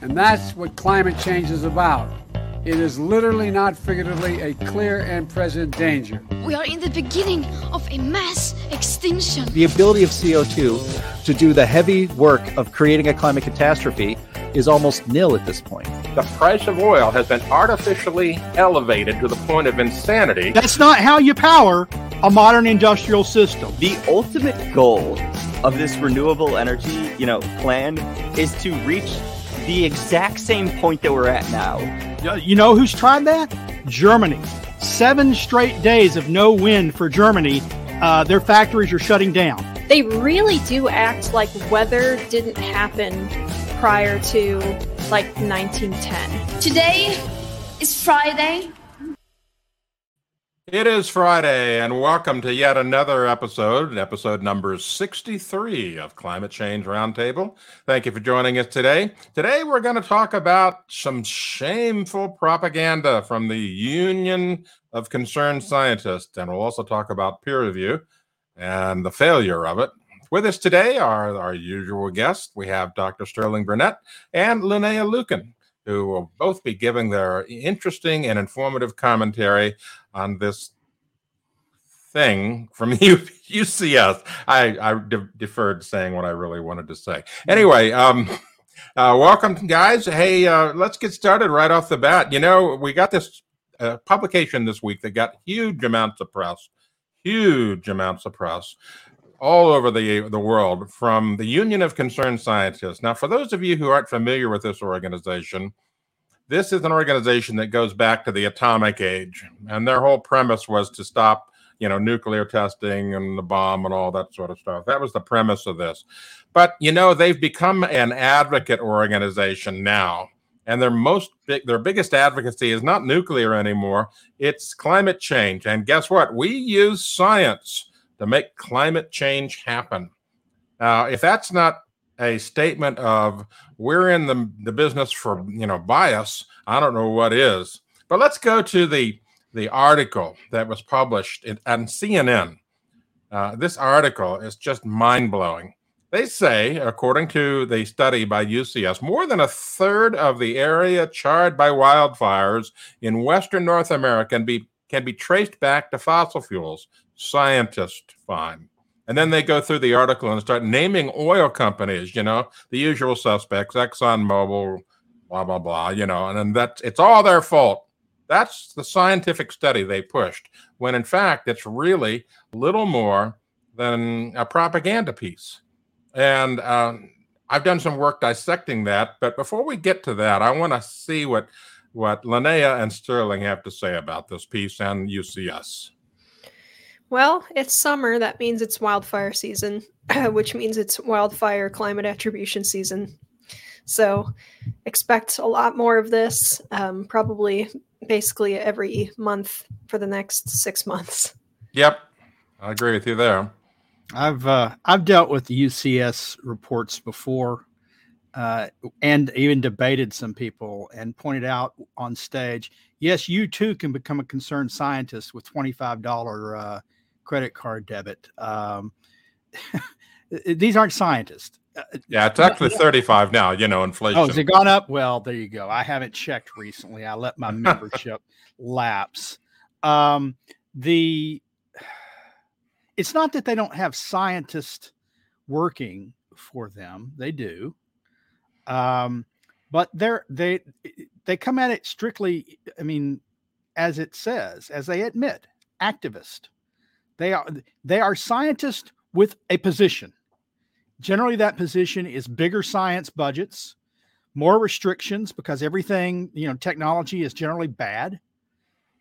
And that's what climate change is about. It is literally, not figuratively, a clear and present danger. We are in the beginning of a mass extinction. The ability of CO2 to do the heavy work of creating a climate catastrophe is almost nil at this point. The price of oil has been artificially elevated to the point of insanity. That's not how you power a modern industrial system. The ultimate goal of this renewable energy, you know, plan is to reach the exact same point that we're at now. You know who's tried that? Germany. Seven straight days of no wind for Germany. Uh, their factories are shutting down. They really do act like weather didn't happen prior to like 1910. Today is Friday. It is Friday, and welcome to yet another episode, episode number 63 of Climate Change Roundtable. Thank you for joining us today. Today, we're going to talk about some shameful propaganda from the Union of Concerned Scientists, and we'll also talk about peer review and the failure of it. With us today are our usual guests. We have Dr. Sterling Burnett and Linnea Lueken who will both be giving their interesting and informative commentary on this thing from UCS. I, I de- deferred saying what I really wanted to say. Anyway, um, uh, welcome, guys. Hey, uh, let's get started right off the bat. You know, we got this uh, publication this week that got huge amounts of press, huge amounts of press all over the the world from the Union of Concerned Scientists. Now, for those of you who aren't familiar with this organization, this is an organization that goes back to the atomic age, and their whole premise was to stop, you know, nuclear testing and the bomb and all that sort of stuff. That was the premise of this. But you know, they've become an advocate organization now. And their most big, their biggest advocacy is not nuclear anymore. It's climate change. And guess what? We use science to make climate change happen. Now, if that's not a statement of we're in the, the business for you know bias, I don't know what is. But let's go to the the article that was published in, on CNN. Uh, this article is just mind blowing. They say, according to the study by UCS, more than a third of the area charred by wildfires in Western North America can be, can be traced back to fossil fuels scientists find. And then they go through the article and start naming oil companies, you know, the usual suspects, ExxonMobil, blah, blah, blah, you know, and then that's it's all their fault. That's the scientific study they pushed, when in fact it's really little more than a propaganda piece. And um, I've done some work dissecting that. But before we get to that, I want to see what what Linnea and Sterling have to say about this piece and UCS. Well, it's summer. That means it's wildfire season, which means it's wildfire climate attribution season. So expect a lot more of this, um, probably basically every month for the next six months. Yep, I agree with you there. I've uh, I've dealt with the UCS reports before, uh, and even debated some people and pointed out on stage, yes, you too can become a concerned scientist with twenty five dollar uh, credit card debit. Um, these aren't scientists. Uh, yeah, it's actually 35 now, you know, inflation. Oh, has it gone up? Well, there you go. I haven't checked recently. I let my membership lapse. Um, the it's not that they don't have scientists working for them. They do. Um, but they're they they come at it strictly, I mean, as it says, as they admit, activist. They are they are scientists with a position. Generally, that position is bigger science budgets, more restrictions because everything you know technology is generally bad,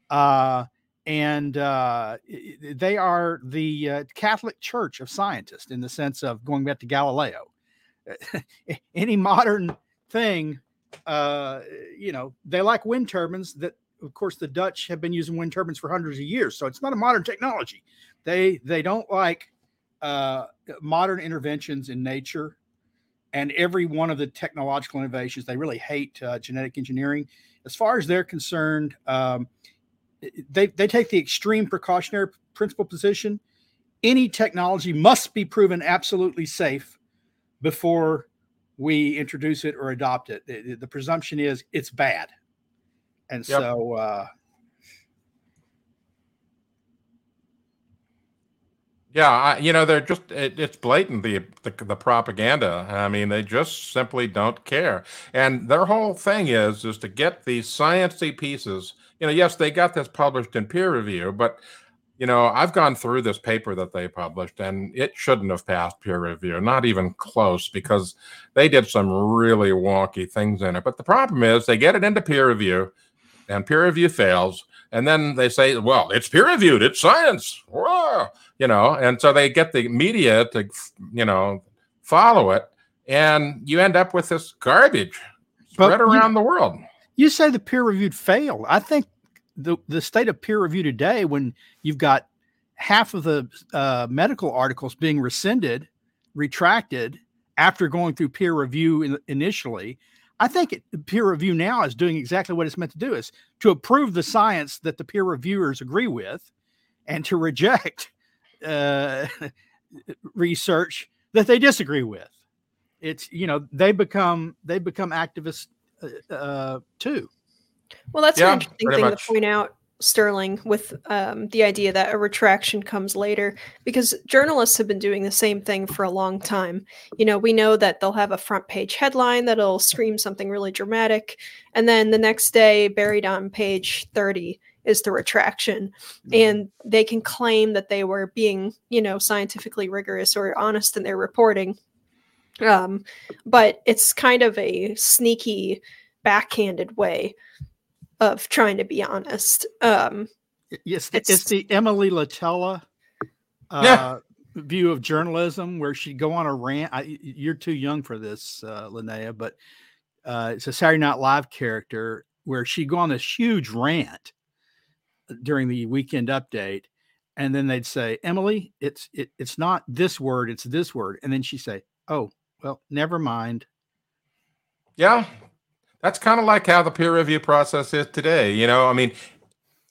uh, and uh, they are the uh, Catholic Church of scientists in the sense of going back to Galileo. Any modern thing, uh, you know, they like wind turbines that of course, the Dutch have been using wind turbines for hundreds of years, so it's not a modern technology. They they don't like uh, modern interventions in nature, and every one of the technological innovations. They really hate uh, genetic engineering. As far as they're concerned, um, they they take the extreme precautionary principle position. Any technology must be proven absolutely safe before we introduce it or adopt it. The, the presumption is it's bad. And Yep. so, uh, Yeah, I, you know, they're just, it, it's blatant, the, the the propaganda. I mean, they just simply don't care. And their whole thing is, is to get these sciencey pieces. You know, yes, they got this published in peer review, but, you know, I've gone through this paper that they published and it shouldn't have passed peer review, not even close, because they did some really wonky things in it. But the problem is they get it into peer review and peer review fails. And then they say, well, it's peer reviewed, it's science. Whoa you know, and so they get the media to, you know, follow it, and you end up with this garbage But spread you- around the world. you say the peer reviewed failed. I think the, the state of peer review today, when you've got half of the uh, medical articles being rescinded, retracted after going through peer review in, initially, I think it, peer review now is doing exactly what it's meant to do: is to approve the science that the peer reviewers agree with, and to reject uh, research that they disagree with. It's you know they become they become activists uh, uh, too. Well, that's Yeah, an interesting thing much. to point out, Sterling, with um, the idea that a retraction comes later, because journalists have been doing the same thing for a long time. You know, we know that they'll have a front page headline that'll scream something really dramatic, and then the next day, buried on page 30, is the retraction. And they can claim that they were being, you know, scientifically rigorous or honest in their reporting. Um, but it's kind of a sneaky, backhanded way of trying to be honest. Um, Yes, it's, It's- it's the Emily Litella uh, Yeah. view of journalism where she'd go on a rant. I, y- you're too young for this, uh, Linnea, but uh, it's a Saturday Night Live character where she'd go on this huge rant during the weekend update, and then they'd say, "Emily, it's it, it's not this word, it's this word," and then she'd say, "Oh, well, never mind." Yeah, that's kind of like how the peer review process is today. You know, I mean,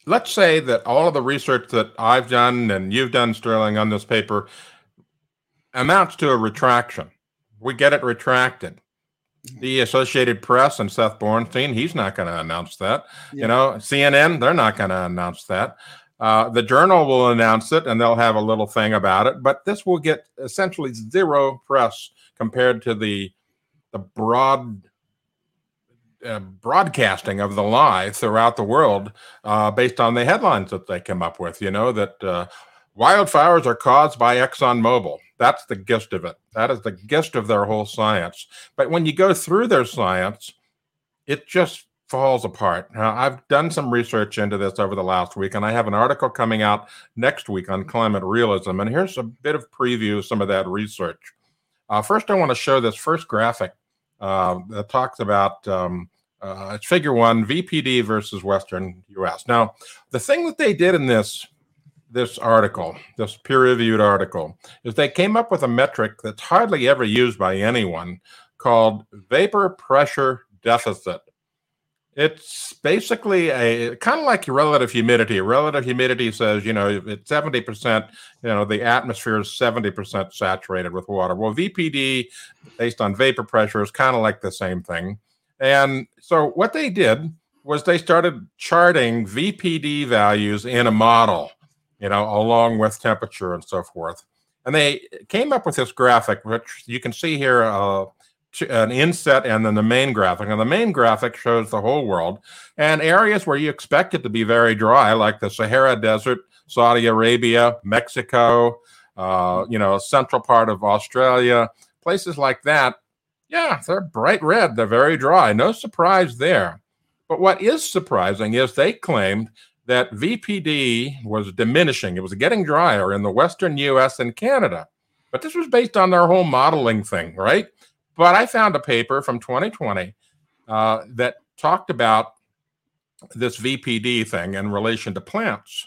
let's say that all of the research that I've done and you've done, Sterling, on this paper amounts to a retraction. We get it retracted. The Associated Press and Seth Borenstein, he's not going to announce that. Yeah. You know, CNN, they're not going to announce that. Uh, the journal will announce it and they'll have a little thing about it, but this will get essentially zero press compared to the the broad uh, broadcasting of the lie throughout the world uh, based on the headlines that they come up with. You know that uh, wildfires are caused by ExxonMobil. That's the gist of it. That is the gist of their whole science. But when you go through their science, it just falls apart. Now, I've done some research into this over the last week, and I have an article coming out next week on climate realism. And here's a bit of preview of some of that research. Uh, first, I want to show this first graphic uh, that talks about um, uh, figure one VPD versus Western US. Now, the thing that they did in this this article, this peer-reviewed article, is they came up with a metric that's hardly ever used by anyone called vapor pressure deficit. It's basically a kind of like your relative humidity. Relative humidity says, you know, it's 70%, you know, the atmosphere is 70% saturated with water. Well, VPD, based on vapor pressure, is kind of like the same thing. And so what they did was they started charting VPD values in a model, you know, along with temperature and so forth. And they came up with this graphic, which you can see here, uh, an inset and then the main graphic. And the main graphic shows the whole world and areas where you expect it to be very dry, like the Sahara Desert, Saudi Arabia, Mexico, uh, you know, central part of Australia, places like that. Yeah, they're bright red. They're very dry. No surprise there. But what is surprising is they claimed that VPD was diminishing. It was getting drier in the Western US and Canada. But this was based on their whole modeling thing, right? But I found a paper from 2020 uh, that talked about this VPD thing in relation to plants.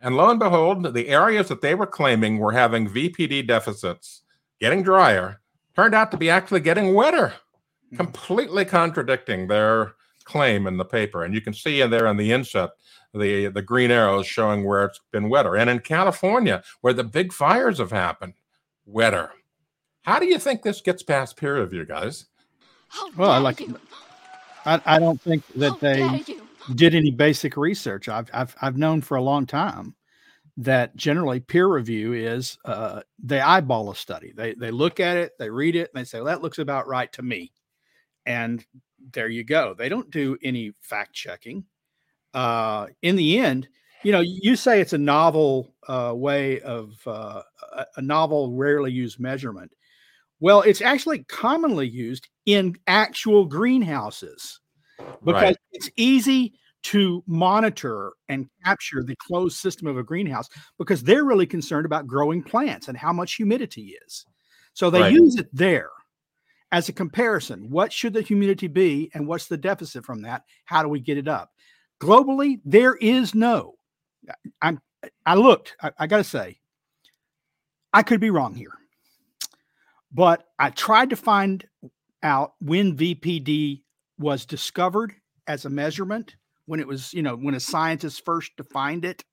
And lo and behold, the areas that they were claiming were having VPD deficits, getting drier, turned out to be actually getting wetter, completely contradicting their claim in the paper. And you can see in there in the inset the the green arrows showing where it's been wetter. And in California, where the big fires have happened, wetter. How do you think this gets past peer review, guys? How Well, I like- you? I, I don't think that How they did any basic research. I've, I've I've known for a long time that generally peer review is uh, they eyeball a study. They they look at it, they read it, and they say well, that looks about right to me, and there you go. They don't do any fact checking. Uh, in the end, you know, you say it's a novel uh, way of uh, a, a novel, rarely used measurement. Well, it's actually commonly used in actual greenhouses because Right. it's easy to monitor and capture the closed system of a greenhouse because they're really concerned about growing plants and how much humidity is. So they Right. use it there as a comparison. What should the humidity be and what's the deficit from that? How do we get it up? Globally, there is no. I'm I looked, I, I gotta say, I could be wrong here. But I tried to find out when VPD was discovered as a measurement when it was, you know, when a scientist first defined it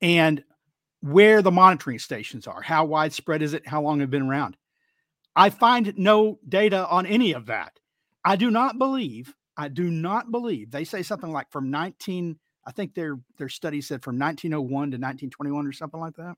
and where the monitoring stations are. How widespread is it? How long have been around? I find no data on any of that. I do not believe, I do not believe they say something like from 19, I think their their study said from 1901 to 1921 or something like that.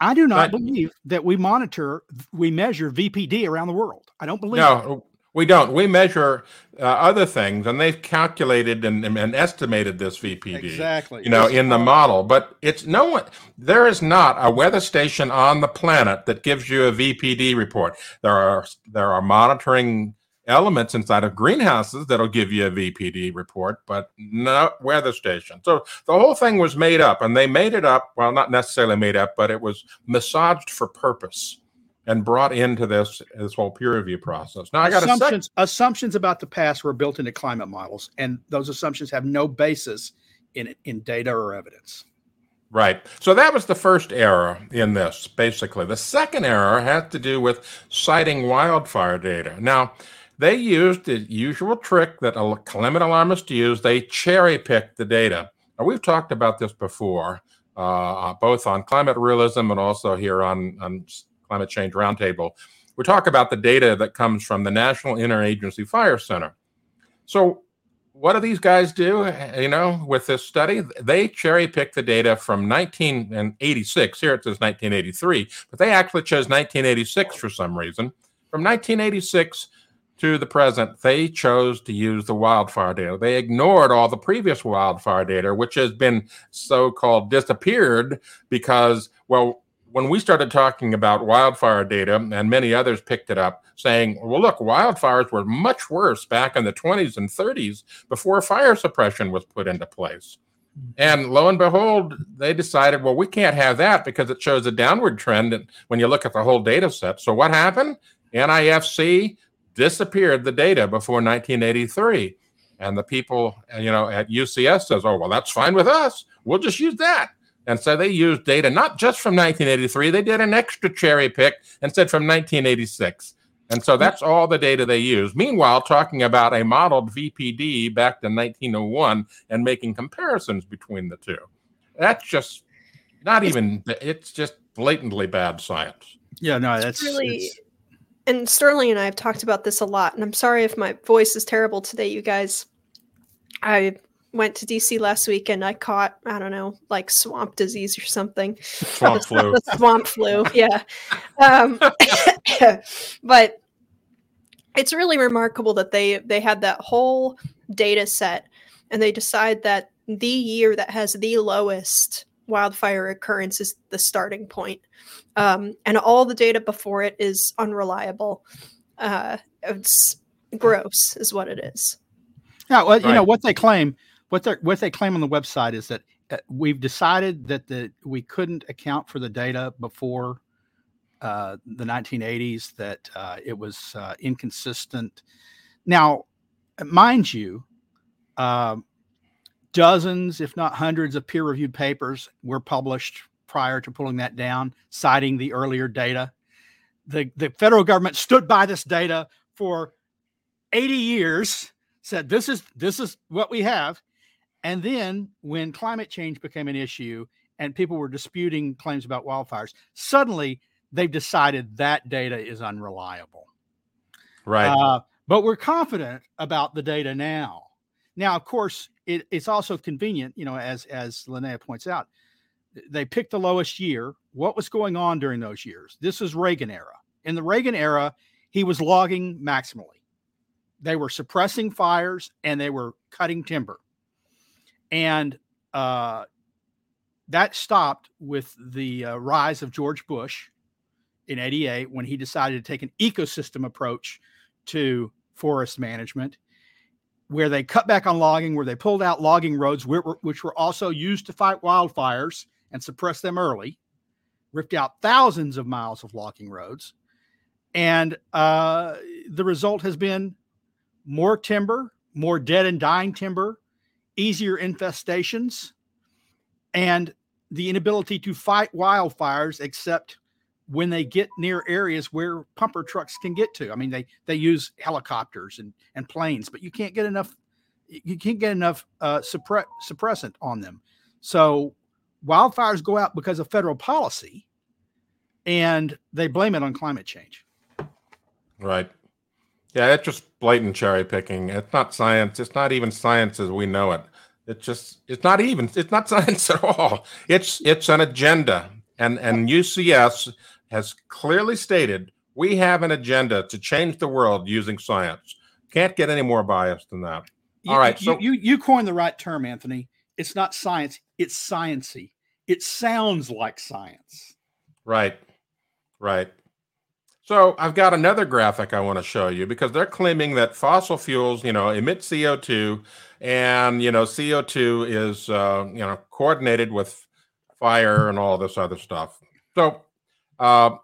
I do not Right. believe that we monitor, we measure VPD around the world. I don't believe No, we don't. We measure uh, other things, and they've calculated and, and estimated this VPD. Exactly. You know, in the model, but it's no one. There is not a weather station on the planet that gives you a VPD report. There are there are monitoring elements inside of greenhouses that'll give you a VPD report, but no weather station. So the whole thing was made up, and they made it up. Well, not necessarily made up, but it was massaged for purpose and brought into this this whole peer review process. Now I got assumptions assumptions about the past were built into climate models, and those assumptions have no basis in in data or evidence. Right. So that was the first error in this, basically. The second error had to do with citing wildfire data. Now, they used the usual trick that climate alarmists use. They cherry picked the data. Now, we've talked about this before, uh, both on climate realism and also here on, on Climate Change Roundtable. We talk about the data that comes from the National Interagency Fire Center. So, what do these guys do? You know, with this study, they cherry pick the data from 1986. Here it says 1983, but they actually chose 1986 for some reason. From 1986 to the present, they chose to use the wildfire data. They ignored all the previous wildfire data, which has been so called disappeared because, well, when we started talking about wildfire data, and many others picked it up, saying, well, look, wildfires were much worse back in the 20s and 30s before fire suppression was put into place. Mm-hmm. And lo and behold, they decided, well, we can't have that because it shows a downward trend when you look at the whole data set. So what happened? NIFC disappeared the data before 1983. And the people, you know, at UCS says, oh, well, that's fine with us. We'll just use that. And so they used data not just from 1983, they did an extra cherry pick and said from 1986. And so that's all the data they use. Meanwhile, talking about a modeled VPD back to 1901 and making comparisons between the two. That's just not even, it's just blatantly bad science. Yeah, no, that's really it's- and Sterling and I have talked about this a lot, and I'm sorry if my voice is terrible today, you guys. I went to DC last week and I caught, I don't know, like swamp disease or something. Swamp flu. Swamp flu, yeah. Um, but it's really remarkable that they they had that whole data set and they decide that the year that has the lowest wildfire occurrence is the starting point. Um, and all the data before it is unreliable. Uh, it's gross is what it is. Yeah, well, you know what they claim, what they what they claim on the website is that uh, we've decided that the we couldn't account for the data before uh, the 1980s, that uh, it was uh, inconsistent. Now, mind you, um, dozens, if not hundreds, of peer-reviewed papers were published prior to pulling that down, citing the earlier data. The the federal government stood by this data for 80 years said this is this is what we have and then when climate change became an issue and people were disputing claims about wildfires suddenly they've decided that data is unreliable. Right. Uh, but we're confident about the data now. Now, of course, it, it's also convenient, you know, as as Linnea points out, they picked the lowest year. What was going on during those years? This is Reagan era. In the Reagan era, he was logging maximally. They were suppressing fires and they were cutting timber. And uh, that stopped with the uh, rise of George Bush in 88 when he decided to take an ecosystem approach to forest management where they cut back on logging, where they pulled out logging roads, which were also used to fight wildfires and suppress them early, ripped out thousands of miles of logging roads. And uh, the result has been more timber, more dead and dying timber, easier infestations, and the inability to fight wildfires except when they get near areas where pumper trucks can get to. I mean, they they use helicopters and and planes, but you can't get enough. You can't get enough uh, suppre- suppressant on them. So wildfires go out because of federal policy, and they blame it on climate change. Right. Yeah, it's just blatant cherry picking. It's not science. It's not even science as we know it. It's just it's not even it's not science at all. It's it's an agenda. And and UCS has clearly stated we have an agenda to change the world using science. Can't get any more biased than that. You, All right. You, so you, you coined the right term, Anthony. It's not science, it's sciency. It sounds like science. Right. Right. So I've got another graphic I want to show you because they're claiming that fossil fuels, you know, emit CO2, and you know, CO2 is uh, you know coordinated with fire and all this other stuff. So uh,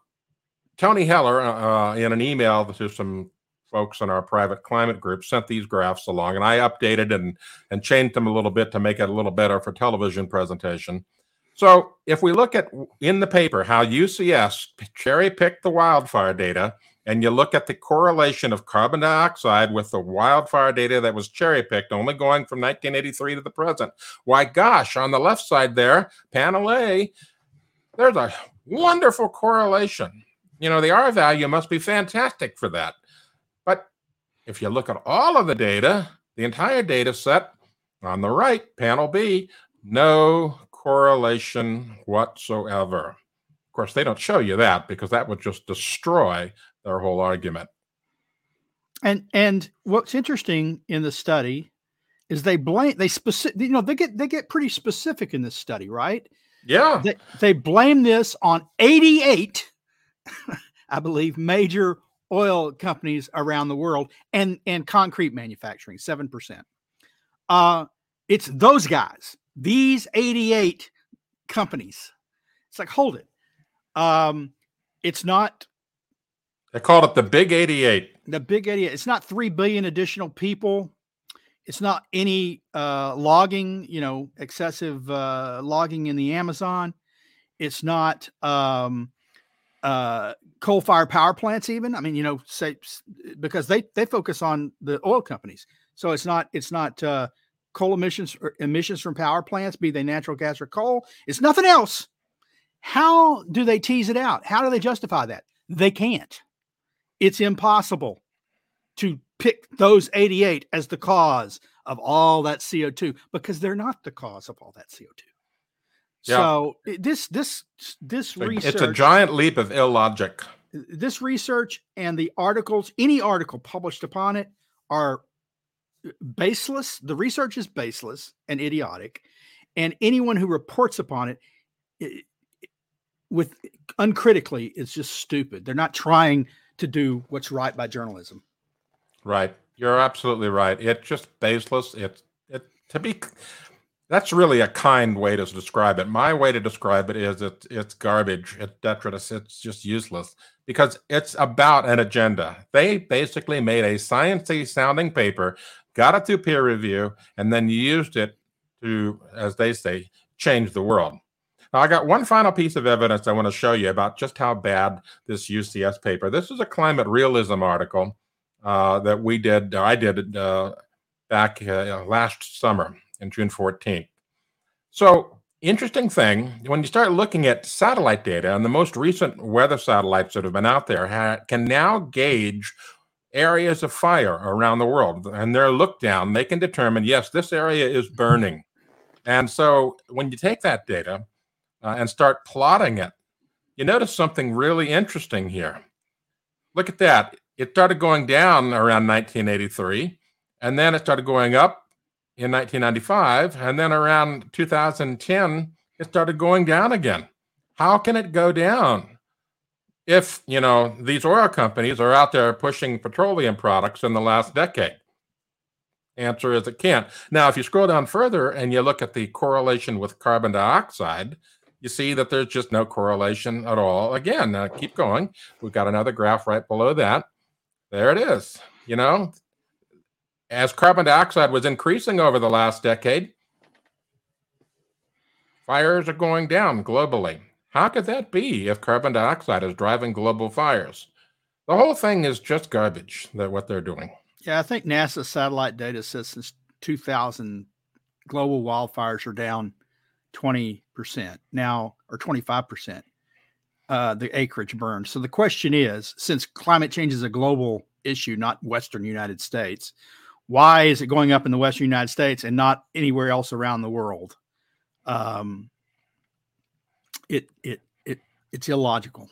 Tony Heller, uh, uh, in an email to some folks in our private climate group, sent these graphs along, and I updated and and changed them a little bit to make it a little better for television presentation. So if we look at in the paper how UCS cherry picked the wildfire data, and you look at the correlation of carbon dioxide with the wildfire data that was cherry picked, only going from 1983 to the present. Why, gosh, on the left side there, panel A, there's a wonderful correlation. You know, the R value must be fantastic for that. But if you look at all of the data, the entire data set on the right, panel B, no correlation whatsoever. Of course, they don't show you that because that would just destroy their whole argument. And and what's interesting in the study is they blame they specific you know they get they get pretty specific in this study, right? Yeah. They, they blame this on 88, I believe, major oil companies around the world and, and concrete manufacturing, 7%. Uh, it's those guys, these 88 companies. It's like, hold it. Um, it's not. They called it the Big 88. The Big 88. It's not 3 billion additional people it's not any uh, logging, you know, excessive uh, logging in the Amazon. It's not um, uh, coal fired power plants, even. I mean, you know, say because they they focus on the oil companies, so it's not it's not uh, coal emissions or emissions from power plants, be they natural gas or coal. It's nothing else. How do they tease it out? How do they justify that? They can't. It's impossible to pick those 88 as the cause of all that CO2 because they're not the cause of all that CO2. Yeah. So this this this research it's a giant leap of illogic. This research and the articles, any article published upon it, are baseless. The research is baseless and idiotic, and anyone who reports upon it, it with uncritically is just stupid. They're not trying to do what's right by journalism. Right. You're absolutely right. It's just baseless. It's it to be that's really a kind way to describe it. My way to describe it is it's it's garbage. It's detritus. It's just useless because it's about an agenda. They basically made a sciencey sounding paper, got it through peer review, and then used it to, as they say, change the world. Now, I got one final piece of evidence I want to show you about just how bad this UCS paper. This is a climate realism article uh, that we did, I did uh, back uh, last summer in June 14th. So interesting thing when you start looking at satellite data, and the most recent weather satellites that have been out there ha- can now gauge areas of fire around the world. And they're looked down, they can determine, yes, this area is burning. And so when you take that data uh, and start plotting it, you notice something really interesting here. Look at that. It started going down around 1983, and then it started going up in 1995, and then around 2010, it started going down again. How can it go down? If, you know, these oil companies are out there pushing petroleum products in the last decade. Answer is it can't. Now, if you scroll down further and you look at the correlation with carbon dioxide, you see that there's just no correlation at all. Again, uh, keep going. We've got another graph right below that. There it is. You know, as carbon dioxide was increasing over the last decade, fires are going down globally. How could that be if carbon dioxide is driving global fires? The whole thing is just garbage that what they're doing. Yeah, I think NASA satellite data says since 2000, global wildfires are down 20% now, or 25%, uh, the acreage burned. So the question is since climate change is a global issue, not Western United States, why is it going up in the Western United States and not anywhere else around the world? Um, it, it, it, it's illogical.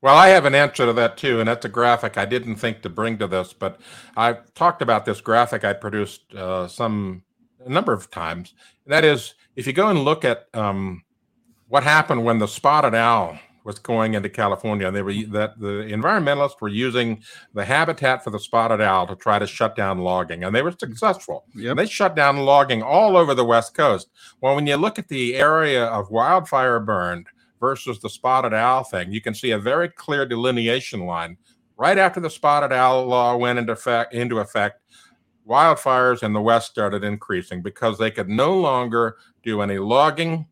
Well, I have an answer to that too, and that's a graphic I didn't think to bring to this, but I've talked about this graphic I produced uh, some a number of times. That is, if you go and look at um, what happened when the spotted owl was going into California, they were that the environmentalists were using the habitat for the spotted owl to try to shut down logging, and they were successful. Yep. They shut down logging all over the West Coast. Well, when you look at the area of wildfire burned versus the spotted owl thing, you can see a very clear delineation line. Right after the spotted owl law went into effect, into effect, wildfires in the West started increasing because they could no longer do any logging.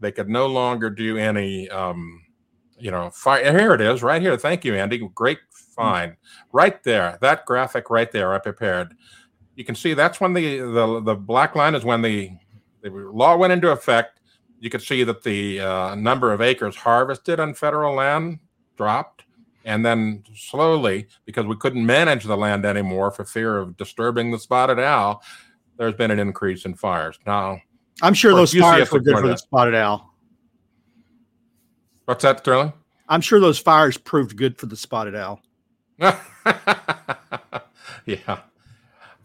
They could no longer do any, um, you know, fire. Here it is, right here. Thank you, Andy. Great find. Right there, that graphic right there, I prepared. You can see that's when the the, the black line is when the the law went into effect you could see that the uh, number of acres harvested on federal land dropped. And then slowly, because we couldn't manage the land anymore for fear of disturbing the spotted owl, there's been an increase in fires. Now, I'm sure those fires were good for the spotted owl. What's that, Sterling? I'm sure those fires proved good for the spotted owl. yeah.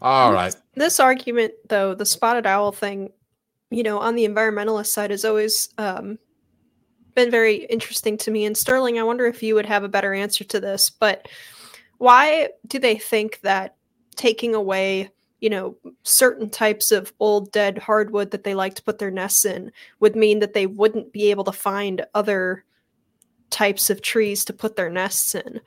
All right. This argument, though, the spotted owl thing, you know, on the environmentalist side has always um, been very interesting to me. And Sterling, I wonder if you would have a better answer to this. But why do they think that taking away, you know, certain types of old dead hardwood that they like to put their nests in would mean that they wouldn't be able to find other types of trees to put their nests in?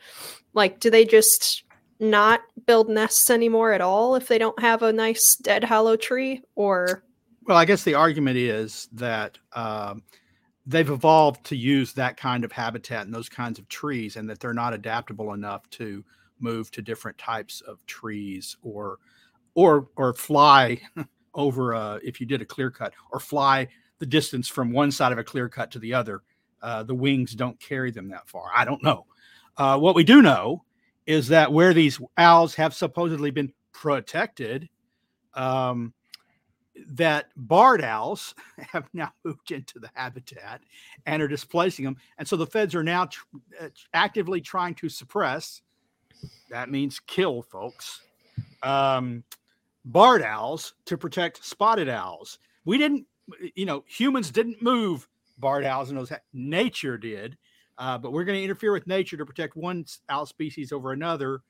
Like, do they just not build nests anymore at all if they don't have a nice dead hollow tree? Or Well, I guess the argument is that um, they've evolved to use that kind of habitat and those kinds of trees, and that they're not adaptable enough to move to different types of trees or or or fly over uh, if you did a clear cut or fly the distance from one side of a clear cut to the other. Uh, the wings don't carry them that far. I don't know. Uh, what we do know is that where these owls have supposedly been protected, um, that barred owls have now moved into the habitat and are displacing them. And so the feds are now tr- uh, actively trying to suppress, that means kill, folks, um, barred owls to protect spotted owls. We didn't, you know, humans didn't move barred owls and those, nature did. Uh, but we're going to interfere with nature to protect one s- owl species over another.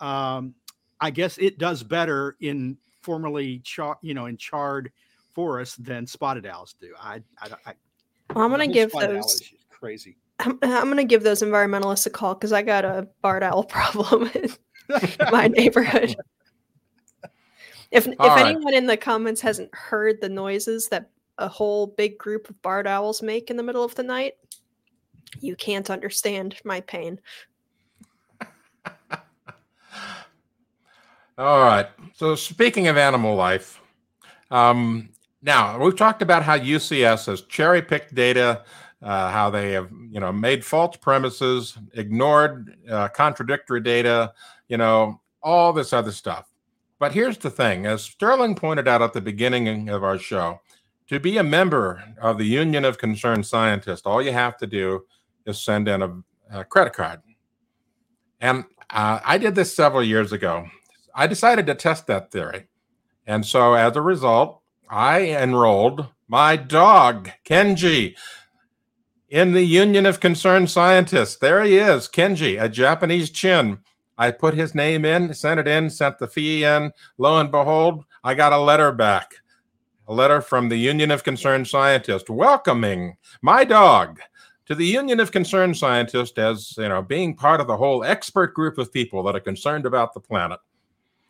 Um, I guess it does better in formerly char, you know, in charred forests than spotted owls do. I, I, I well, I'm going to give those. crazy. I'm, I'm going to give those environmentalists a call because I got a barred owl problem in my neighborhood. If if All right. anyone in the comments hasn't heard the noises that a whole big group of barred owls make in the middle of the night, you can't understand my pain. All right. So speaking of animal life, um, now we've talked about how UCS has cherry picked data, uh, how they have you know made false premises, ignored uh, contradictory data, you know all this other stuff. But here's the thing, as Sterling pointed out at the beginning of our show, to be a member of the Union of Concerned Scientists, all you have to do is send in a, a credit card. And uh, I did this several years ago. I decided to test that theory. And so as a result, I enrolled my dog, Kenji, in the Union of Concerned Scientists. There he is, Kenji, a Japanese chin. I put his name in, sent it in, sent the fee in. Lo and behold, I got a letter back a letter from the Union of Concerned Scientists welcoming my dog to the Union of Concerned Scientists as you know being part of the whole expert group of people that are concerned about the planet.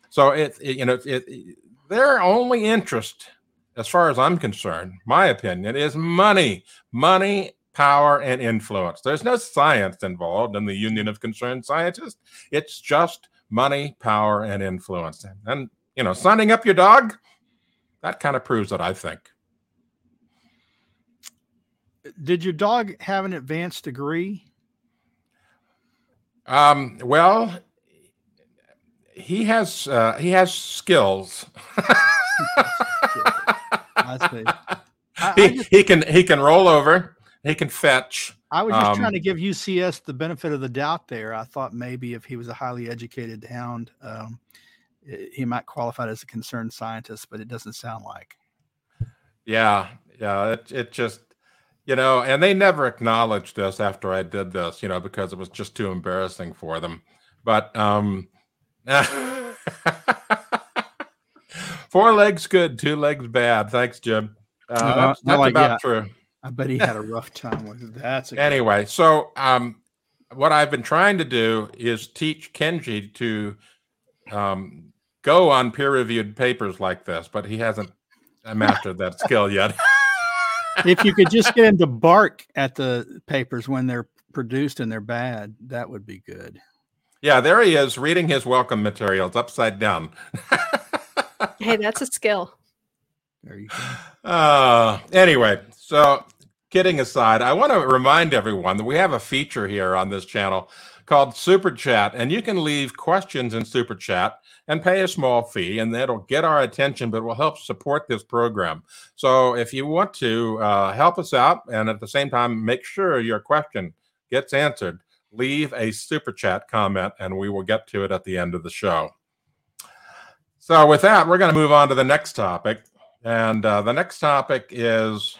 So it, it you know it, it, their only interest, as far as I'm concerned, my opinion is money, money, power, and influence. There's no science involved in the Union of Concerned Scientists. It's just money, power, and influence. And you know, signing up your dog that kind of proves it, I think. Did your dog have an advanced degree? Um, well, he has uh, he has skills. I see. I, he, I just, he can he can roll over. He can fetch. I was just um, trying to give UCS the benefit of the doubt there. I thought maybe if he was a highly educated hound, um, he might qualify as a concerned scientist, but it doesn't sound like. Yeah, yeah, it it just you know, and they never acknowledged this after I did this, you know, because it was just too embarrassing for them. But um four legs good, two legs bad. Thanks, Jim. Uh, no, that's, that's like, about yeah, true. I bet he had a rough time with that. anyway, so um, what I've been trying to do is teach Kenji to um, go on peer-reviewed papers like this, but he hasn't mastered that skill yet. if you could just get him to bark at the papers when they're produced and they're bad, that would be good. Yeah, there he is reading his welcome materials upside down. hey, that's a skill. There you go. Uh, anyway, so kidding aside, I want to remind everyone that we have a feature here on this channel called Super Chat, and you can leave questions in Super Chat and pay a small fee, and that'll get our attention, but will help support this program. So if you want to uh, help us out and at the same time make sure your question gets answered, leave a super chat comment and we will get to it at the end of the show. So, with that, we're going to move on to the next topic. And uh, the next topic is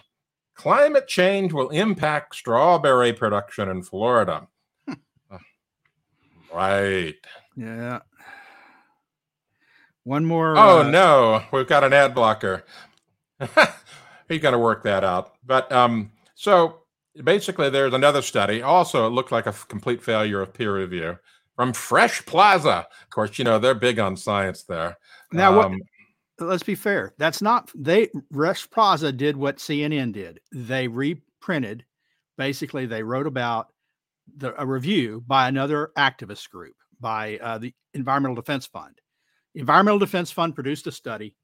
climate change will impact strawberry production in Florida. Right. Yeah. One more. Oh uh, no, we've got an ad blocker. He's going to work that out. But um, so basically, there's another study. Also, it looked like a f- complete failure of peer review from Fresh Plaza. Of course, you know they're big on science there. Now, um, what, let's be fair. That's not they. Fresh Plaza did what CNN did. They reprinted. Basically, they wrote about the, a review by another activist group, by uh, the Environmental Defense Fund Environmental Defense Fund produced a study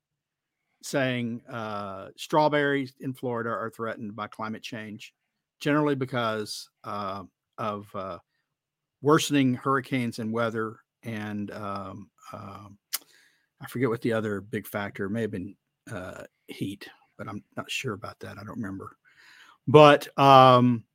saying uh, strawberries in Florida are threatened by climate change, generally because uh, of uh, worsening hurricanes and weather. And um, um I forget what the other big factor may have been uh, heat, but I'm not sure about that. I don't remember. But um,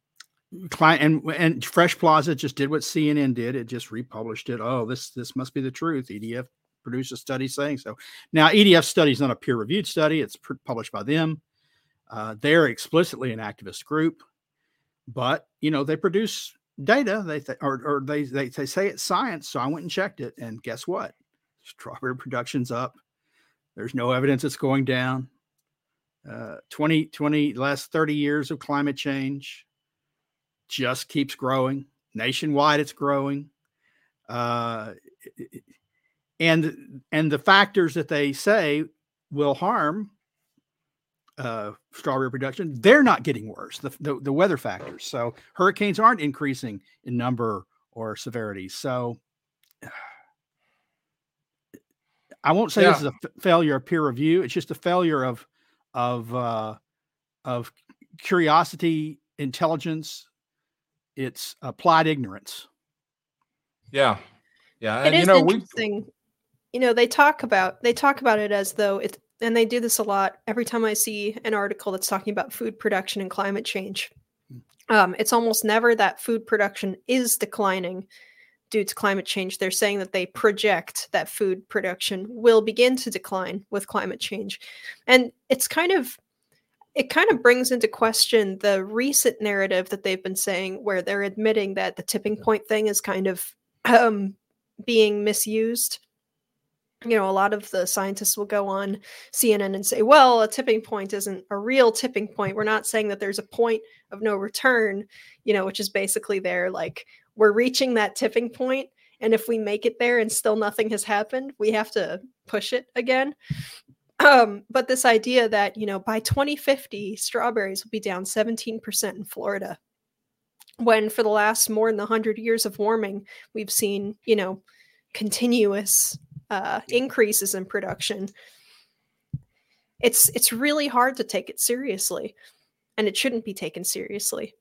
and and Fresh Plaza just did what CNN did. It just republished it. Oh, this this must be the truth. EDF produced a study saying so. Now, EDF study is not a peer reviewed study, it's published by them. Uh, they're explicitly an activist group, but you know they produce data. They th- or, or they, they they say it's science. So I went and checked it, and guess what? Strawberry production's up. There's no evidence it's going down. Uh, 20, 20 last 30 years of climate change just keeps growing. Nationwide, it's growing. Uh, and and the factors that they say will harm uh, strawberry production, they're not getting worse. The, the, the weather factors. So hurricanes aren't increasing in number or severity. So I won't say yeah. this is a f- failure of peer review. It's just a failure of of uh, of curiosity, intelligence. It's applied ignorance. Yeah, yeah, It and is you know we interesting. You know, they talk about they talk about it as though it, and they do this a lot. Every time I see an article that's talking about food production and climate change, um, it's almost never that food production is declining due to climate change. They're saying that they project that food production will begin to decline with climate change, and it's kind of it kind of brings into question the recent narrative that they've been saying, where they're admitting that the tipping point thing is kind of um, being misused. You know, a lot of the scientists will go on CNN and say, well, a tipping point isn't a real tipping point. We're not saying that there's a point of no return, you know, which is basically there like we're reaching that tipping point, And if we make it there and still nothing has happened, we have to push it again. Um, but this idea that, you know, by 2050, strawberries will be down 17% in Florida. When for the last more than 100 years of warming we've seen you know continuous uh, increases in production. It's it's really hard to take it seriously and it shouldn't be taken seriously.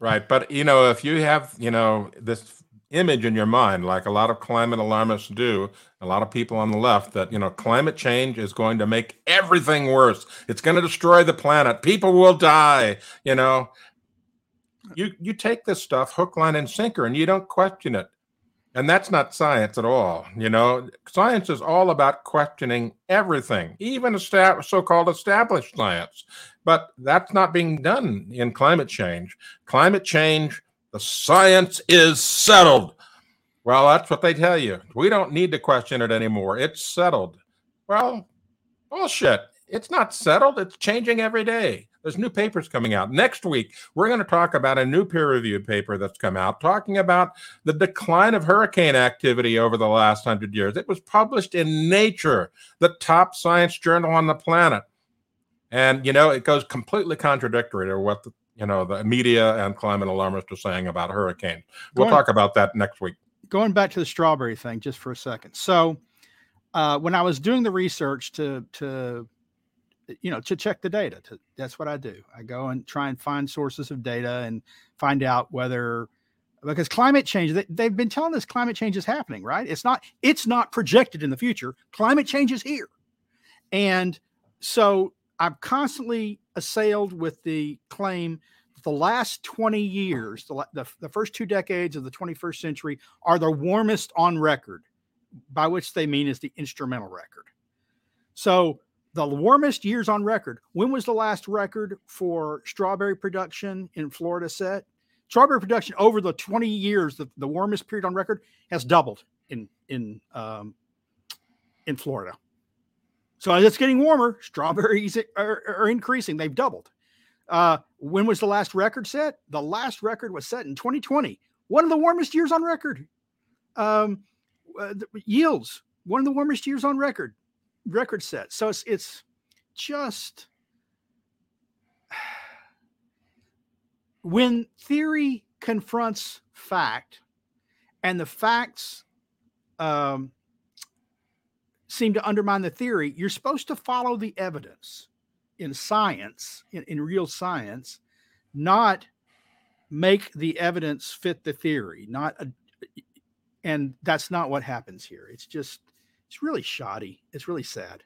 Right. But, you know, if you have, you know, this image in your mind, like a lot of climate alarmists do, a lot of people on the left, that, you know, climate change is going to make everything worse. It's going to destroy the planet. People will die, you know. You you take this stuff hook, line, and sinker, and you don't question it. And that's not science at all. You know, science is all about questioning everything, even esta- so-called established science. But that's not being done in climate change. Climate change, the science is settled. Well, that's what they tell you. We don't need to question it anymore. It's settled. Well, bullshit. It's not settled. It's changing every day. There's new papers coming out. Next week, we're going to talk about a new peer reviewed paper that's come out talking about the decline of hurricane activity over the last hundred years. It was published in Nature, the top science journal on the planet. And, you know, it goes completely contradictory to what the, you know, the media and climate alarmists are saying about hurricanes. We'll Going- talk about that next week. going back to the strawberry thing just for a second. So, uh, when I was doing the research to to you know to check the data, to, that's what I do. I go and try and find sources of data and find out whether because climate change they, they've been telling us climate change is happening, right? It's not it's not projected in the future. Climate change is here, and so I'm constantly assailed with the claim that the last 20 years, the, the, the first two decades of the 21st century are the warmest on record, by which they mean is the instrumental record. So the warmest years on record. When was the last record for strawberry production in Florida set? Strawberry production over the 20 years, the, the warmest period on record has doubled in in um, in Florida. So as it's getting warmer, strawberries are, are increasing. They've doubled. Uh, when was the last record set? The last record was set in 2020, one of the warmest years on record. Um, uh, yields, one of the warmest years on record, record set. So it's it's just when theory confronts fact, and the facts um, seem to undermine the theory, you're supposed to follow the evidence in science, in, in real science, not make the evidence fit the theory, not a, and that's not what happens here. It's just it's really shoddy. It's really sad.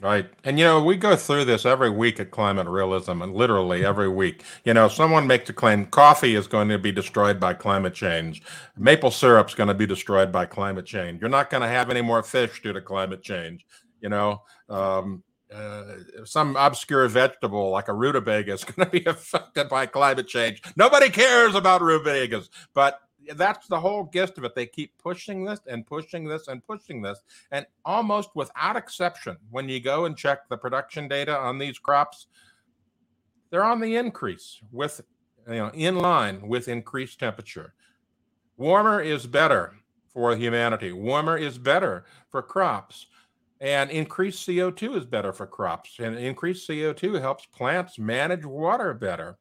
Right. And, you know, we go through this every week at Climate Realism, and literally every week. You know, someone makes a claim coffee is going to be destroyed by climate change, maple syrup's going to be destroyed by climate change. You're not going to have any more fish due to climate change. You know, um, uh, some obscure vegetable like a rutabaga is going to be affected by climate change. Nobody cares about rutabagas, but that's the whole gist of it. They keep pushing this and pushing this and pushing this. And almost without exception, when you go and check the production data on these crops, they're on the increase with, you know, in line with increased temperature. Warmer is better for humanity. Warmer is better for crops. And increased CO2 is better for crops. And increased CO2 helps plants manage water better.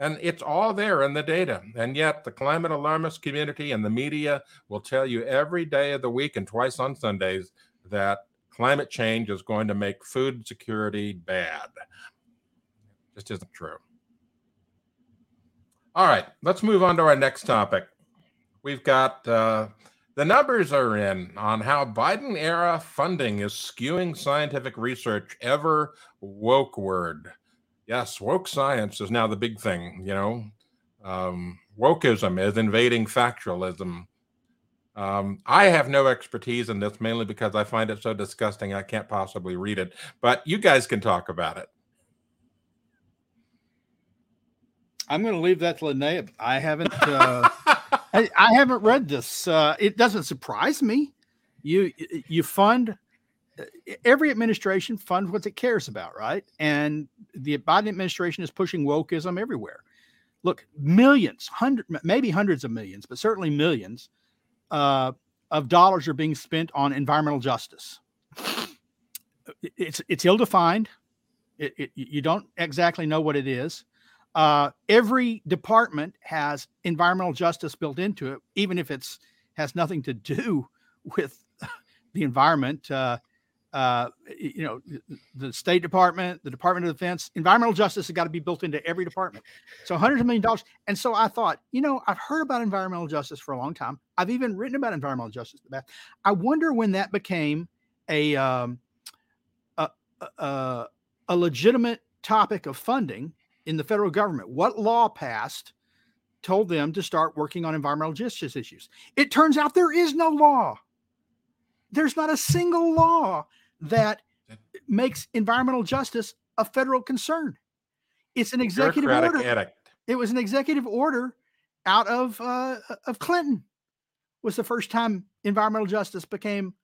And it's all there in the data. And yet, the climate alarmist community and the media will tell you every day of the week and twice on Sundays that climate change is going to make food security bad. Just isn't true. All right, let's move on to our next topic. We've got uh, the numbers are in on how Biden era funding is skewing scientific research ever woke word. Yes, woke science is now the big thing, you know. Um, wokeism is invading factualism. Um, I have no expertise in this mainly because I find it so disgusting I can't possibly read it, but you guys can talk about it. I'm going to leave that to Linnea. I haven't. Uh, I, I, haven't read this. Uh, it doesn't surprise me. You you fund every administration funds what it cares about, right? And the Biden administration is pushing wokeism everywhere. Look, millions, hundred, maybe hundreds of millions, but certainly millions uh, of dollars are being spent on environmental justice. It's it's ill defined. It, it, you don't exactly know what it is. Uh, every department has environmental justice built into it, even if it's has nothing to do with the environment. Uh, uh, you know, the State Department, the Department of Defense, environmental justice has got to be built into every department. So hundreds of million dollars. And so I thought, you know, I've heard about environmental justice for a long time. I've even written about environmental justice. I wonder when that became a um, a, a, a legitimate topic of funding in the federal government. What law passed told them to start working on environmental justice issues? It turns out there is no law. There's not a single law that makes environmental justice a federal concern. It's an executive order. Edict. It was an executive order out of uh, of Clinton. Was the first time environmental justice became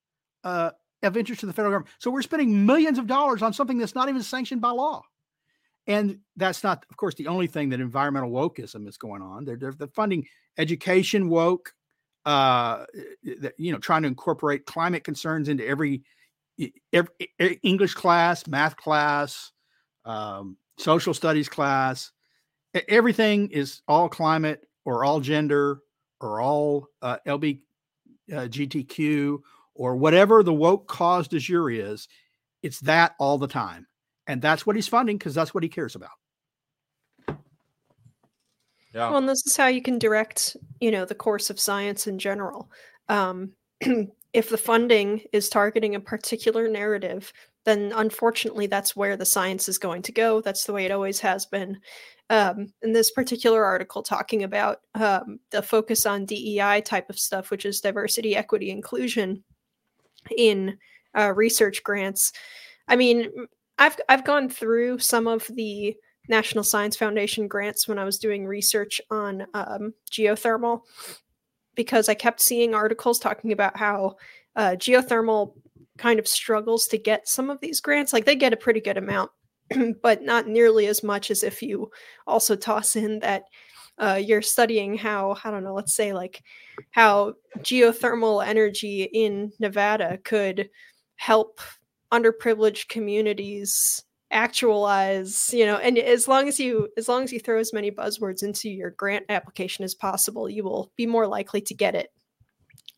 uh, of interest to the federal government. So we're spending millions of dollars on something that's not even sanctioned by law. And that's not, of course, the only thing that environmental wokeism is going on. They're, they're, they're funding education woke, uh, you know, trying to incorporate climate concerns into every, every English class, math class, um, social studies class. Everything is all climate or all gender or all uh, LGBTQ uh, or whatever the woke cause de jour is. It's that all the time. And that's what he's funding because that's what he cares about. Yeah. Well, and this is how you can direct, you know, the course of science in general. Um, if the funding is targeting a particular narrative, then unfortunately that's where the science is going to go. That's the way it always has been. Um, in this particular article, talking about um, the focus on DEI type of stuff, which is diversity, equity, inclusion in uh, research grants. I mean, I've I've gone through some of the National Science Foundation grants when I was doing research on um, geothermal because I kept seeing articles talking about how uh, geothermal kind of struggles to get some of these grants. Like they get a pretty good amount, but not nearly as much as if you also toss in that uh, you're studying how I don't know, let's say like how geothermal energy in Nevada could help underprivileged communities actualize you know and as long as you as long as you throw as many buzzwords into your grant application as possible you will be more likely to get it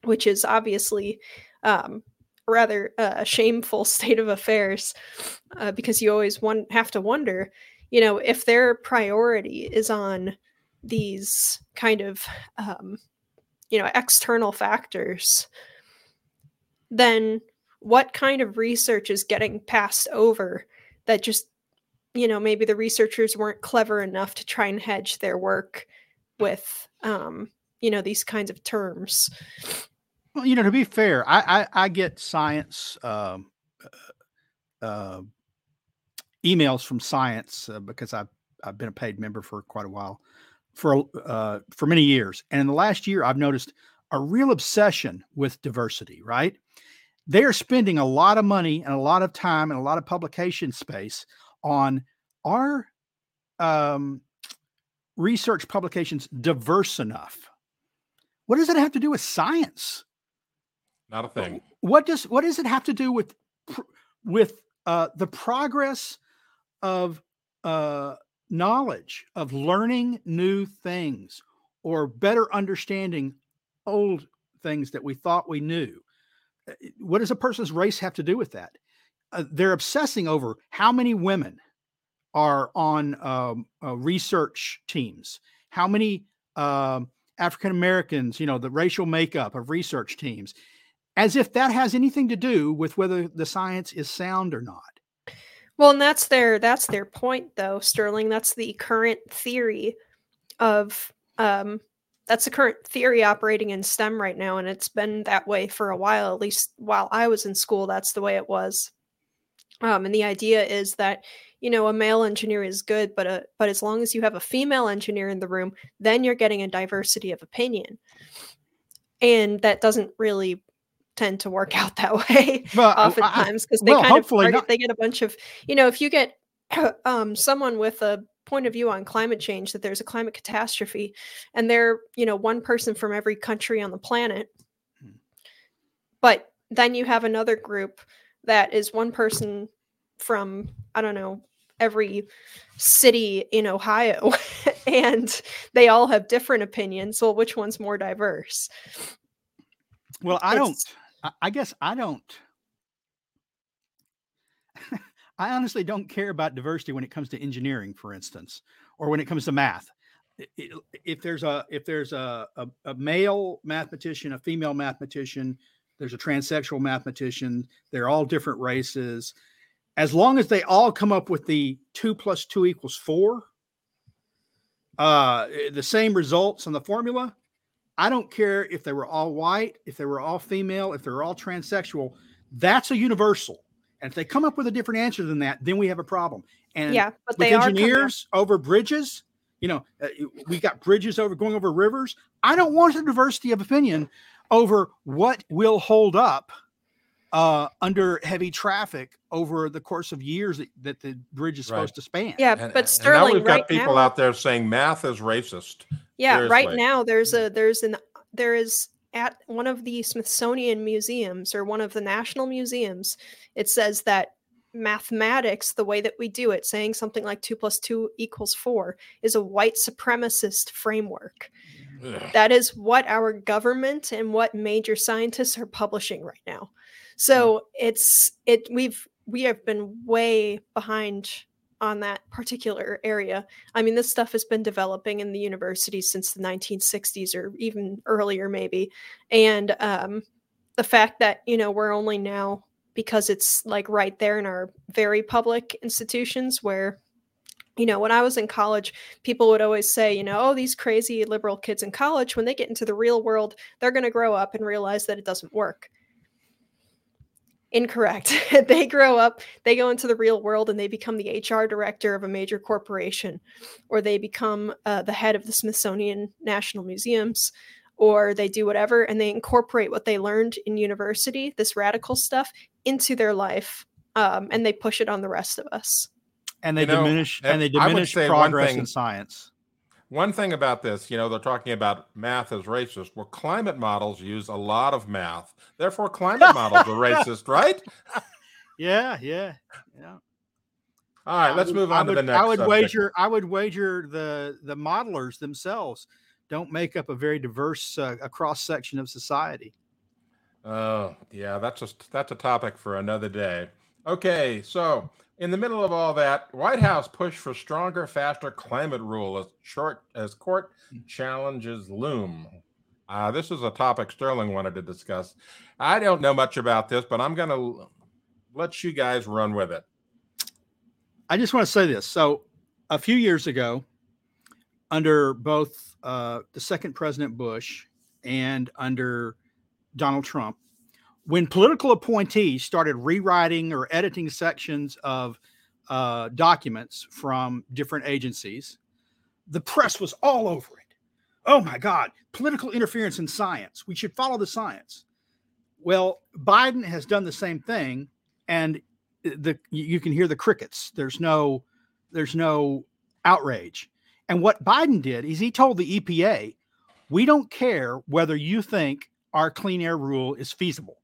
which is obviously um, rather uh, a shameful state of affairs uh, because you always want, have to wonder you know if their priority is on these kind of um, you know external factors then what kind of research is getting passed over that just you know maybe the researchers weren't clever enough to try and hedge their work with um you know these kinds of terms. Well you know to be fair i i, I get science um uh, uh, emails from science uh, because i've i've been a paid member for quite a while for uh for many years. And in the last year i've noticed a real obsession with diversity right they are spending a lot of money and a lot of time and a lot of publication space on our um, research publications diverse enough. What does it have to do with science? Not a thing. What does what does it have to do with with uh, the progress of uh, knowledge of learning new things or better understanding old things that we thought we knew? Uh, what does a person's race have to do with that? Uh, they're obsessing over how many women are on um, uh, research teams, how many um, African Americans, you know, the racial makeup of research teams, as if that has anything to do with whether the science is sound or not. Well, and that's their that's their point, though, Sterling. That's the current theory of um, that's the current theory operating in STEM right now, and it's been that way for a while. At least while I was in school, that's the way it was. Um, and the idea is that you know a male engineer is good, but a, but as long as you have a female engineer in the room, then you're getting a diversity of opinion, and that doesn't really tend to work out that way Well, oftentimes because they well, kind of target, not. they get a bunch of you know if you get um, someone with a point of view on climate change that there's a climate catastrophe and they're you know one person from every country on the planet Hmm. but then you have another group that is one person from i don't know every city in ohio and they all have different opinions well which one's more diverse Well, I don't. I- I guess I don't. I honestly don't care about diversity when it comes to engineering, for instance, or when it comes to math. If there's a if there's a, a, a male mathematician, a female mathematician, there's a transsexual mathematician. They're all different races. As long as they all come up with the two plus two equals four, uh, the same results on the formula, I don't care if they were all white, if they were all female, if they're all transsexual. That's a universal. And if they come up with a different answer than that, then we have a problem. And yeah but with they are engineers over bridges, you know, uh, we got bridges over going over rivers. I don't want a diversity of opinion over what will hold up uh, under heavy traffic over the course of years that, that the bridge is Right. supposed to span. yeah And, but and sterling now we've right got people now, out there saying math is racist. Yeah, right now there's a there's an there is at one of the Smithsonian museums or one of the national museums, it says that mathematics, the way that we do it, saying something like two plus two equals four, is a white supremacist framework. Ugh. That is what our government and what major scientists are publishing right now. So hmm. it's it we've we have been way behind on that particular area. I mean, this stuff has been developing in the university since the 1960s or even earlier, maybe. And um, the fact that, you know, we're only now, because it's like right there in our very public institutions where, you know, when I was in college, people would always say, you know, oh, these crazy liberal kids in college, when they get into the real world, they're going to grow up and realize that it doesn't work. Incorrect. they grow up, they go into the real world, and they become the HR director of a major corporation, or they become uh, the head of the Smithsonian National Museums, or they do whatever, and they incorporate what they learned in university, this radical stuff, into their life, um, and they push it on the rest of us. And they You know, diminish and they diminish progress thing- in science. One thing about this, you know, they're talking about math as racist. Well, climate models use a lot of math. Therefore, climate models are racist, right? Yeah, yeah, yeah. All right, I let's would- move on to the next. I would subject. wager. I would wager the the modelers themselves don't make up a very diverse uh, a cross section of society. Oh, yeah, that's just that's a topic for another day. Okay, so in the middle of all that, White House push for stronger, faster climate rule as short as court challenges loom. Uh, this is a topic Sterling wanted to discuss. I don't know much about this, but I'm going to let you guys run with it. I just want to say this. So, a few years ago, under both uh, the second President Bush and under Donald Trump, when political appointees started rewriting or editing sections of uh, documents from different agencies, the press was all over it. Oh my God, political interference in science. We should follow the science. Well, Biden has done the same thing, and the you you can hear the crickets. There's no there's no outrage. And what Biden did is he told the EPA, we don't care whether you think our clean air rule is feasible.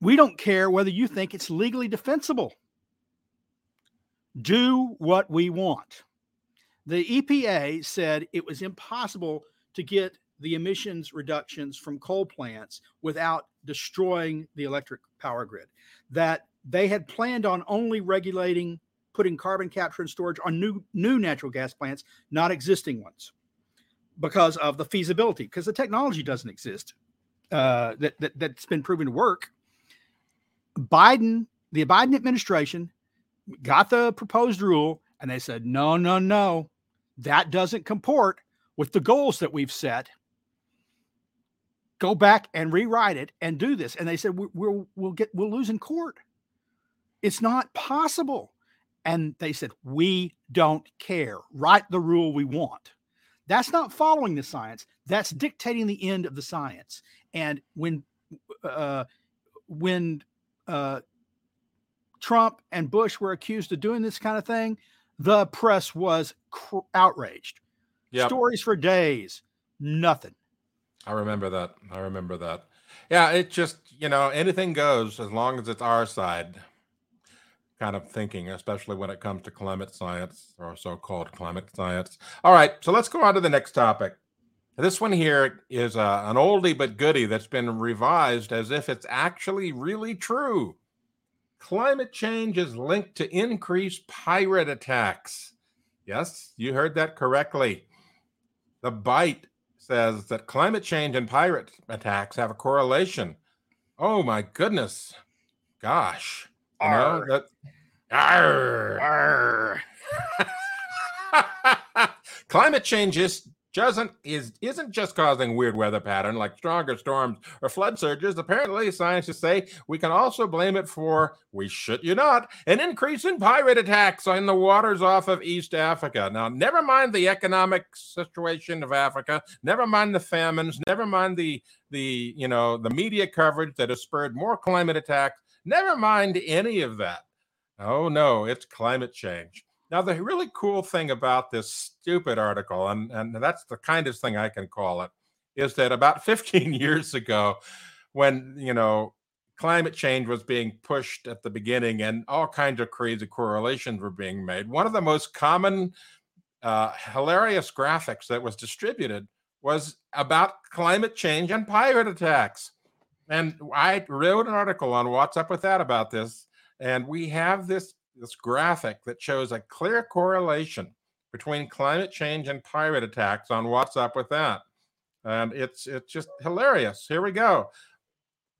We don't care whether you think it's legally defensible. Do what we want. The EPA said it was impossible to get the emissions reductions from coal plants without destroying the electric power grid. That they had planned on only regulating putting carbon capture and storage on new new natural gas plants, not existing ones, because of the feasibility, because the technology doesn't exist uh, that, that that's been proven to work. Biden, the Biden administration, got the proposed rule, and they said, no, no, no, that doesn't comport with the goals that we've set. Go back and rewrite it and do this. And they said, we, we'll we'll get we'll lose in court. It's not possible. And they said, we don't care. Write the rule we want. That's not following the science. That's dictating the end of the science. And when uh, when uh, Trump and Bush were accused of doing this kind of thing, the press was cr- outraged. Yep. Stories for days, nothing. I remember that. I remember that. Yeah, it just, you know, anything goes as long as it's our side kind of thinking, especially when it comes to climate science or so called climate science. All right, so let's go on to the next topic. This one here is uh, an oldie but goodie that's been revised as if it's actually really true. Climate change is linked to increased pirate attacks. Yes, you heard that correctly. The Bite says that climate change and pirate attacks have a correlation. Oh my goodness. Gosh. You know, that, arr, arr. climate change is doesn't is isn't just causing weird weather pattern like stronger storms or flood surges. Apparently, scientists say we can also blame it for we shit you not an increase in pirate attacks on the waters off of East Africa. Now, never mind the economic situation of Africa, never mind the famines, never mind the the you know the media coverage that has spurred more climate attacks. Never mind any of that. Oh no, it's climate change. Now, the really cool thing about this stupid article, and, and that's the kindest thing I can call it, is that about 15 years ago, when, you know, climate change was being pushed at the beginning and all kinds of crazy correlations were being made, one of the most common, uh, hilarious graphics that was distributed was about climate change and pirate attacks. And I wrote an article on Watts Up With That about this. And we have this this graphic that shows a clear correlation between climate change and pirate attacks on Watts Up With That. And it's it's just hilarious. Here we go.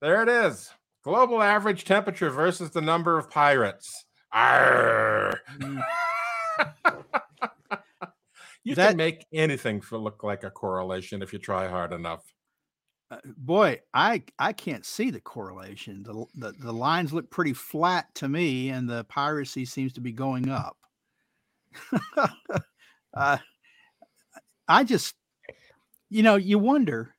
There it is. Global average temperature versus the number of pirates. Arr. Mm. you that, can make anything look like a correlation if you try hard enough. Uh, boy, I I can't see the correlation. The, the the lines look pretty flat to me, and the piracy seems to be going up. uh, I just, you know, you wonder.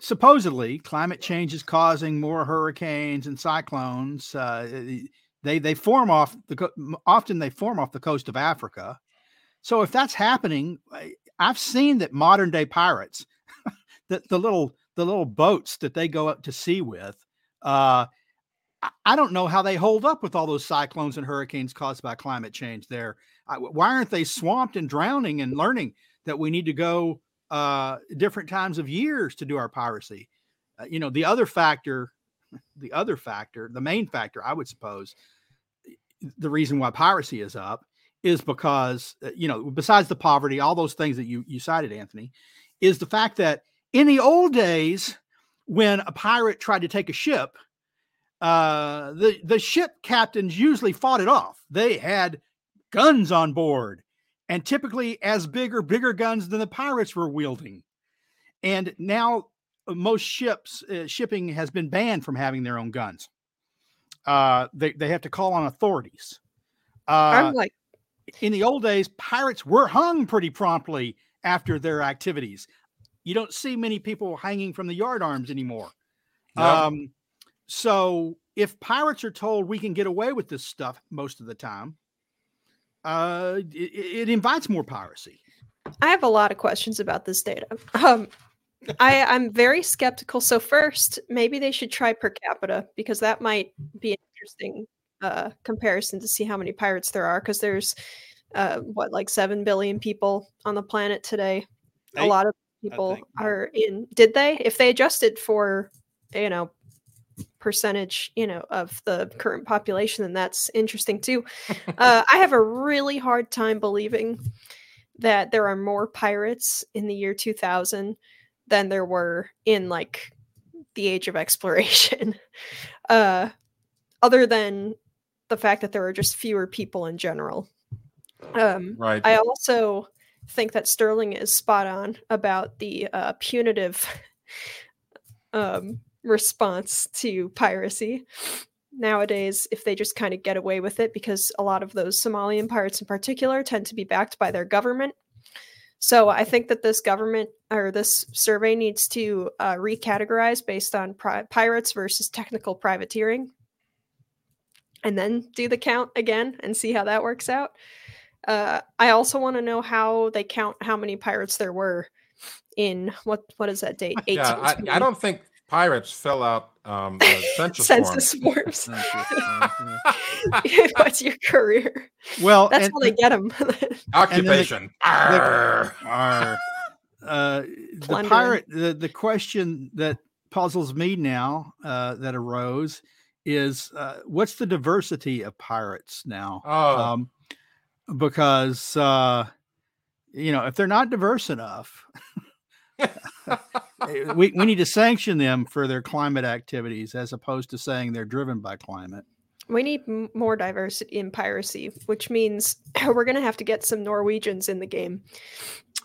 Supposedly, climate change is causing more hurricanes and cyclones. Uh, they they form off the often they form off the coast of Africa. So if that's happening, I've seen that modern day pirates the, the little the little boats that they go up to sea with. Uh, I don't know how they hold up with all those cyclones and hurricanes caused by climate change. There, why aren't they swamped and drowning and learning that we need to go uh, different times of years to do our piracy? Uh, you know, the other factor, the other factor, the main factor, I would suppose, the reason why piracy is up is because uh, you know, besides the poverty, all those things that you you cited, Anthony, is the fact that in the old days, when a pirate tried to take a ship, uh, the the ship captains usually fought it off. They had guns on board, and typically as big or bigger guns than the pirates were wielding. And now uh, most ships uh, shipping has been banned from having their own guns. Uh, they they have to call on authorities. Uh, I'm like, in the old days, pirates were hung pretty promptly after their activities you don't see many people hanging from the yardarms anymore. No. Um, so if pirates are told we can get away with this stuff most of the time, uh, it, it invites more piracy. I have a lot of questions about this data. Um, I, I'm very skeptical. So first, maybe they should try per capita because that might be an interesting uh, comparison to see how many pirates there are. Because there's uh, what like seven billion people on the planet today. A lot of people are in. Did they? If they adjusted for, you know, percentage, you know, of the current population, then that's interesting too. uh, I have a really hard time believing that there are more pirates in the year 2000 than there were in like the age of exploration. uh, other than the fact that there are just fewer people in general. Um, Right. I also think that Sterling is spot on about the uh, punitive um, response to piracy. Nowadays, if they just kind of get away with it, because a lot of those Somalian pirates in particular tend to be backed by their government. So I think that this government or this survey needs to uh, recategorize based on pri- pirates versus technical privateering and then do the count again and see how that works out. Uh, I also want to know how they count how many pirates there were in what what is that date? yeah, I, I don't think pirates fill out um, the census, census forms. forms. What's your career? Well, That's and- how they get them. Occupation. Arr. Arr. uh, the pirate the, the question that puzzles me now uh, that arose is uh, what's the diversity of pirates now Oh. um, because uh, you know if they're not diverse enough we, we need to sanction them for their climate activities as opposed to saying they're driven by climate we need m- more diversity in piracy, which means we're going to have to get some Norwegians in the game.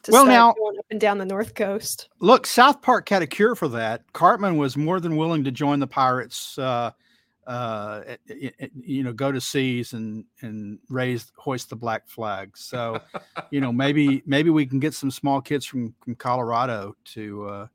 To Well, now- going up and down the north coast. Look, South Park had a cure for that. Cartman was more than willing to join the pirates. Uh, uh, eh, eh, eh, you know, go to seas and and raise hoist the black flag. So, you know, maybe maybe we can get some small kids from from Colorado to uh,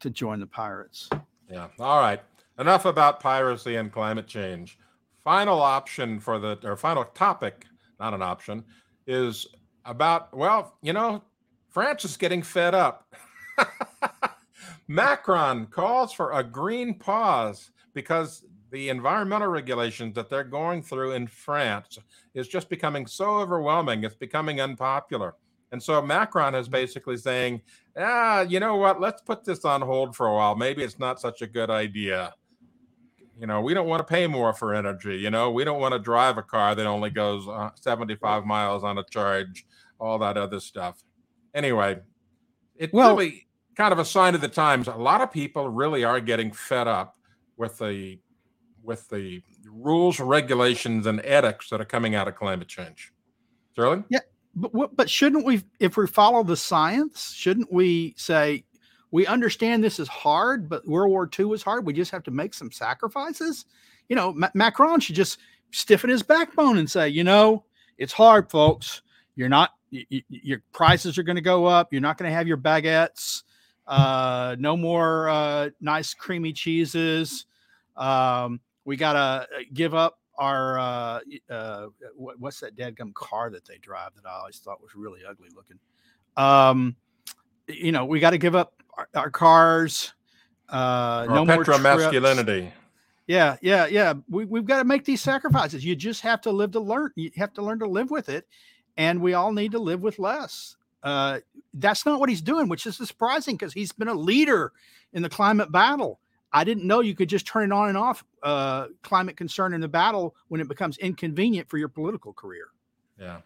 to join the pirates. Yeah. All right. Enough about piracy and climate change. Final option for the, or final topic, not an option, is about, well, you know, France is getting fed up. Macron calls for a green pause because the environmental regulations that they're going through in France is just becoming so overwhelming. It's becoming unpopular. And so Macron is basically saying, ah, you know what? Let's put this on hold for a while. Maybe it's not such a good idea. You know, we don't want to pay more for energy. You know, we don't want to drive a car that only goes uh, 75 miles on a charge, all that other stuff. Anyway, it's Well- really kind of a sign of the times. A lot of people really are getting fed up with the with the rules, regulations, and edicts that are coming out of climate change. Sterling? Yeah. But but shouldn't we, if we follow the science, shouldn't we say we understand this is hard, but World War II was hard. We just have to make some sacrifices. You know, Ma- Macron should just stiffen his backbone and say, you know, it's hard, folks. You're not. y- y- your prices are going to go up. You're not going to have your baguettes. Uh, no more uh, nice creamy cheeses. Um, we got to give up our uh, uh, what's that dadgum car that they drive that I always thought was really ugly looking. Um, you know, we got to give up our, our cars. Uh, Or no more trips. masculinity. Yeah, yeah, yeah. We, we've got to make these sacrifices. You just have to live to learn. You have to learn to live with it, and we all need to live with less. Uh, that's not what he's doing, which is surprising because he's been a leader in the climate battle. I didn't know you could just turn it on and off uh, climate concern in the battle when it becomes inconvenient for your political career. Yeah.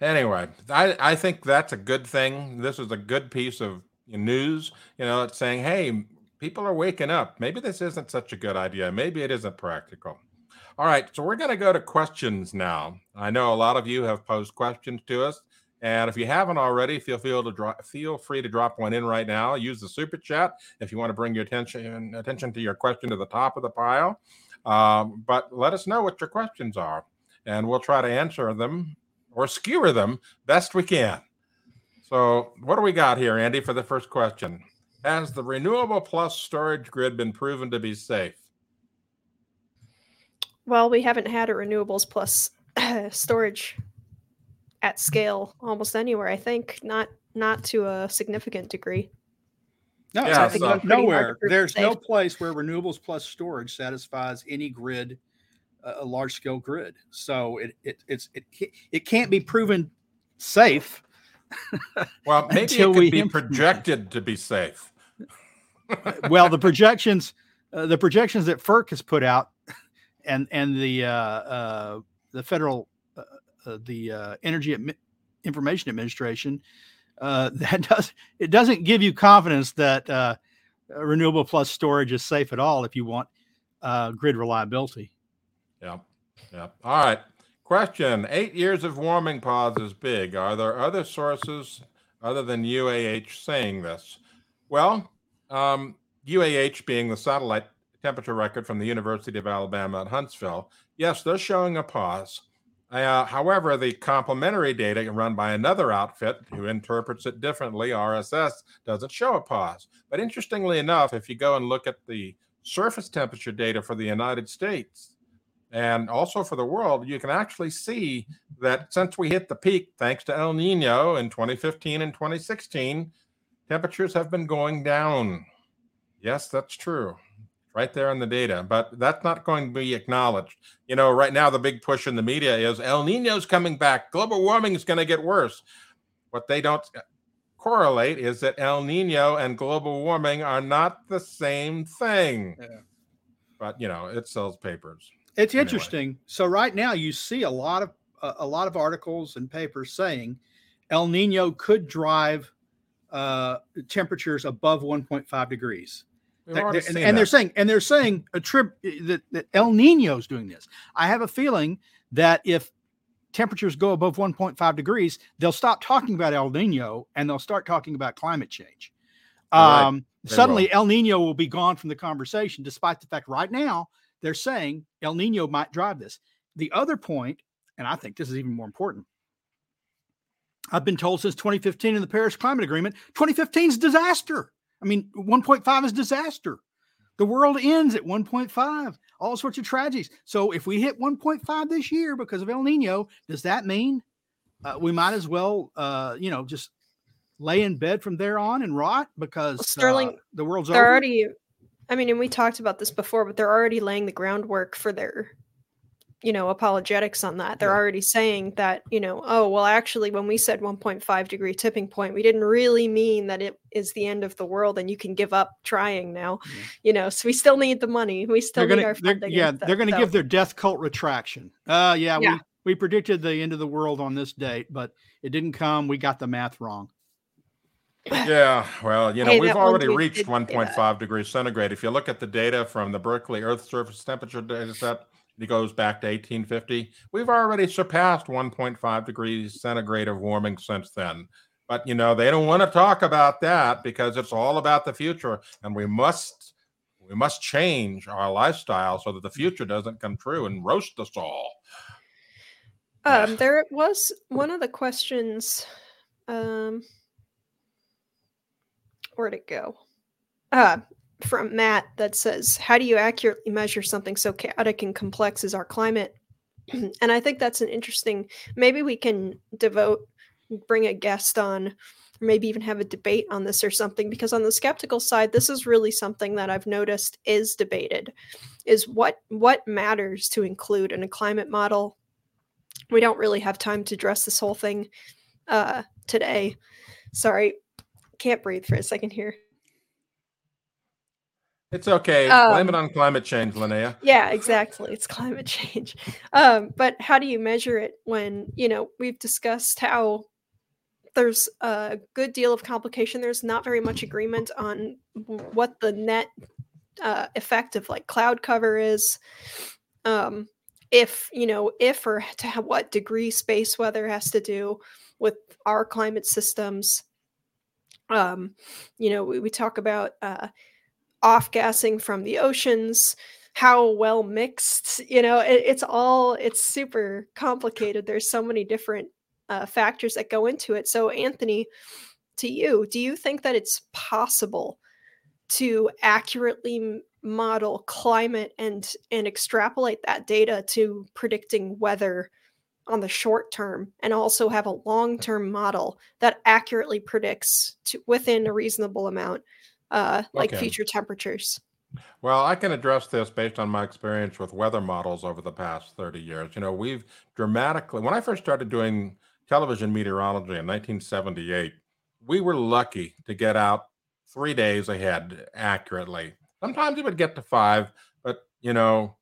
Anyway, I, I think that's a good thing. This is a good piece of news. You know, it's saying, hey, people are waking up. Maybe this isn't such a good idea. Maybe it isn't practical. All right. So we're going to go to questions now. I know a lot of you have posed questions to us. And if you haven't already, feel feel to drop, feel free to drop one in right now. Use the super chat if you want to bring your attention attention to your question to the top of the pile. Um, but let us know what your questions are, and we'll try to answer them or skewer them best we can. So, what do we got here, Andy, for the first question? Has the renewable plus storage grid been proven to be safe? Well, we haven't had a renewables plus storage at scale almost anywhere. I think not not to a significant degree. No, Yeah, it's so- not- Pretty hard nowhere. to prove There's no place where renewables plus storage satisfies any grid, uh, a large scale grid. So it it it's it it can't be proven safe Well, maybe it Until could we be projected to be safe. well, the projections, uh, the projections that FERC has put out, and and the uh, uh, the federal, the uh, Energy Admi- Information Administration, uh, that does it doesn't give you confidence that uh, uh, renewable plus storage is safe at all if you want uh, grid reliability. Yeah. Yeah. All right. Question Eight years of warming pause is big. Are there other sources other than UAH saying this? Well, um, UAH being the satellite temperature record from the University of Alabama at Huntsville, yes, they're showing a pause. Uh, however, the complementary data run by another outfit who interprets it differently, RSS, doesn't show a pause. But interestingly enough, if you go and look at the surface temperature data for the United States, and also for the world, you can actually see that since we hit the peak, thanks to El Nino in 2015 and 2016, temperatures have been going down. Yes, that's true. Right there in the data, but that's not going to be acknowledged. You know, right now, the big push in the media is El Nino's coming back, global warming is going to get worse. What they don't correlate is that El Nino and global warming are not the same thing. Yeah. But, you know, it sells papers. It's Anyway. interesting. So right now you see a lot of a a lot of articles and papers saying El Nino could drive uh, temperatures above 1.5 degrees. They're- and, they're saying and they're saying a trip that, that El Nino's doing this. I have a feeling that if temperatures go above 1.5 degrees, they'll stop talking about El Nino and they'll start talking about climate change. Um, They suddenly, El Nino will be gone from the conversation, despite the fact right now they're saying El Nino might drive this. The other point, and I think this is even more important. I've been told since 2015 in the Paris Climate Agreement, 2015 is disaster. I mean, 1.5 is disaster. The world ends at 1.5, all sorts of tragedies. So if we hit 1.5 this year because of El Nino, does that mean uh, we might as well, uh, you know, just lay in bed from there on and rot because Sterling, uh, the world's already, I mean, and we talked about this before, but they're already laying the groundwork for their, you know, apologetics on that. They're Yeah. already saying that, you know, oh, well, actually, when we said 1.5 degree tipping point, we didn't really mean that it is the end of the world and you can give up trying now, Yeah. you know, so we still need the money. We still they're need gonna, our they're- funding. yeah, and they're going to so- give their death cult retraction. Uh, yeah, Yeah. we we predicted the end of the world on this date, but it didn't come. We got the math wrong. Yeah, well, you know, Hey, we've already reached did say 1.5 degrees centigrade. If you look at the data from the Berkeley Earth surface temperature data set, it goes back to 1850. We've already surpassed 1.5 degrees centigrade of warming since then. But, you know, they don't want to talk about that because it's all about the future. And we must we must change our lifestyle so that the future doesn't come true and roast us all. Um, there was one of the questions. Um, where'd it go? Uh, from Matt that says, "How do you accurately measure something so chaotic and complex as our climate?" and I think that's an interesting. Maybe we can devote, bring a guest on, or maybe even have a debate on this or something. Because on the skeptical side, this is really something that I've noticed is debated. Is what what matters to include in a climate model we don't really have time to address this whole thing uh today sorry can't breathe for a second here It's okay. Blame it Um, on climate change, Linnea. yeah exactly it's climate change um but how do you measure it when you know we've discussed how there's a good deal of complication there's not very much agreement on what the net uh, effect of like cloud cover is um if you know if or to what degree space weather has to do with our climate systems um you know we, we talk about uh off gassing from the oceans how well mixed you know it, it's all it's super complicated. There's so many different uh, factors that go into it. So anthony to you do you think that it's possible to accurately model climate and and extrapolate that data to predicting weather on the short term and also have a long-term model that accurately predicts to within a reasonable amount uh like Okay. future temperatures Well, I can address this based on my experience with weather models over the past 30 years. You know, we've dramatically, when I first started doing television meteorology in 1978, we were lucky to get out three days ahead accurately. Sometimes it would get to five, but you know,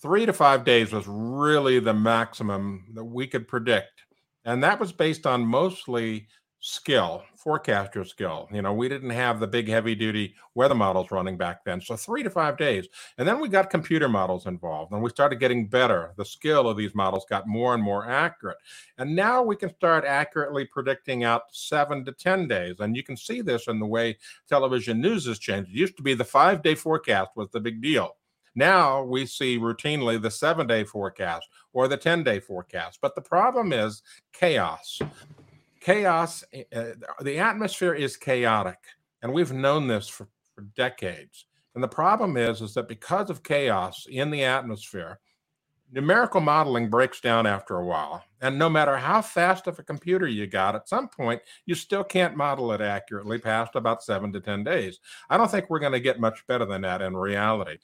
three to five days was really the maximum that we could predict. And that was based on mostly skill, forecaster skill. You know, we didn't have the big heavy duty weather models running back then. So three to five days. And then we got computer models involved and we started getting better. The skill of these models got more and more accurate. And now we can start accurately predicting out seven to 10 days. And you can see this in the way television news has changed. It used to be the five day forecast was the big deal. Now we see routinely the seven day forecast or the 10 day forecast. But the problem is chaos chaos uh, the atmosphere is chaotic and we've known this for, for decades. And the problem is is that because of chaos in the atmosphere numerical modeling breaks down after a while. And no matter how fast of a computer you got at some point you still can't model it accurately past about seven to ten days. I don't think we're going to get much better than that in reality.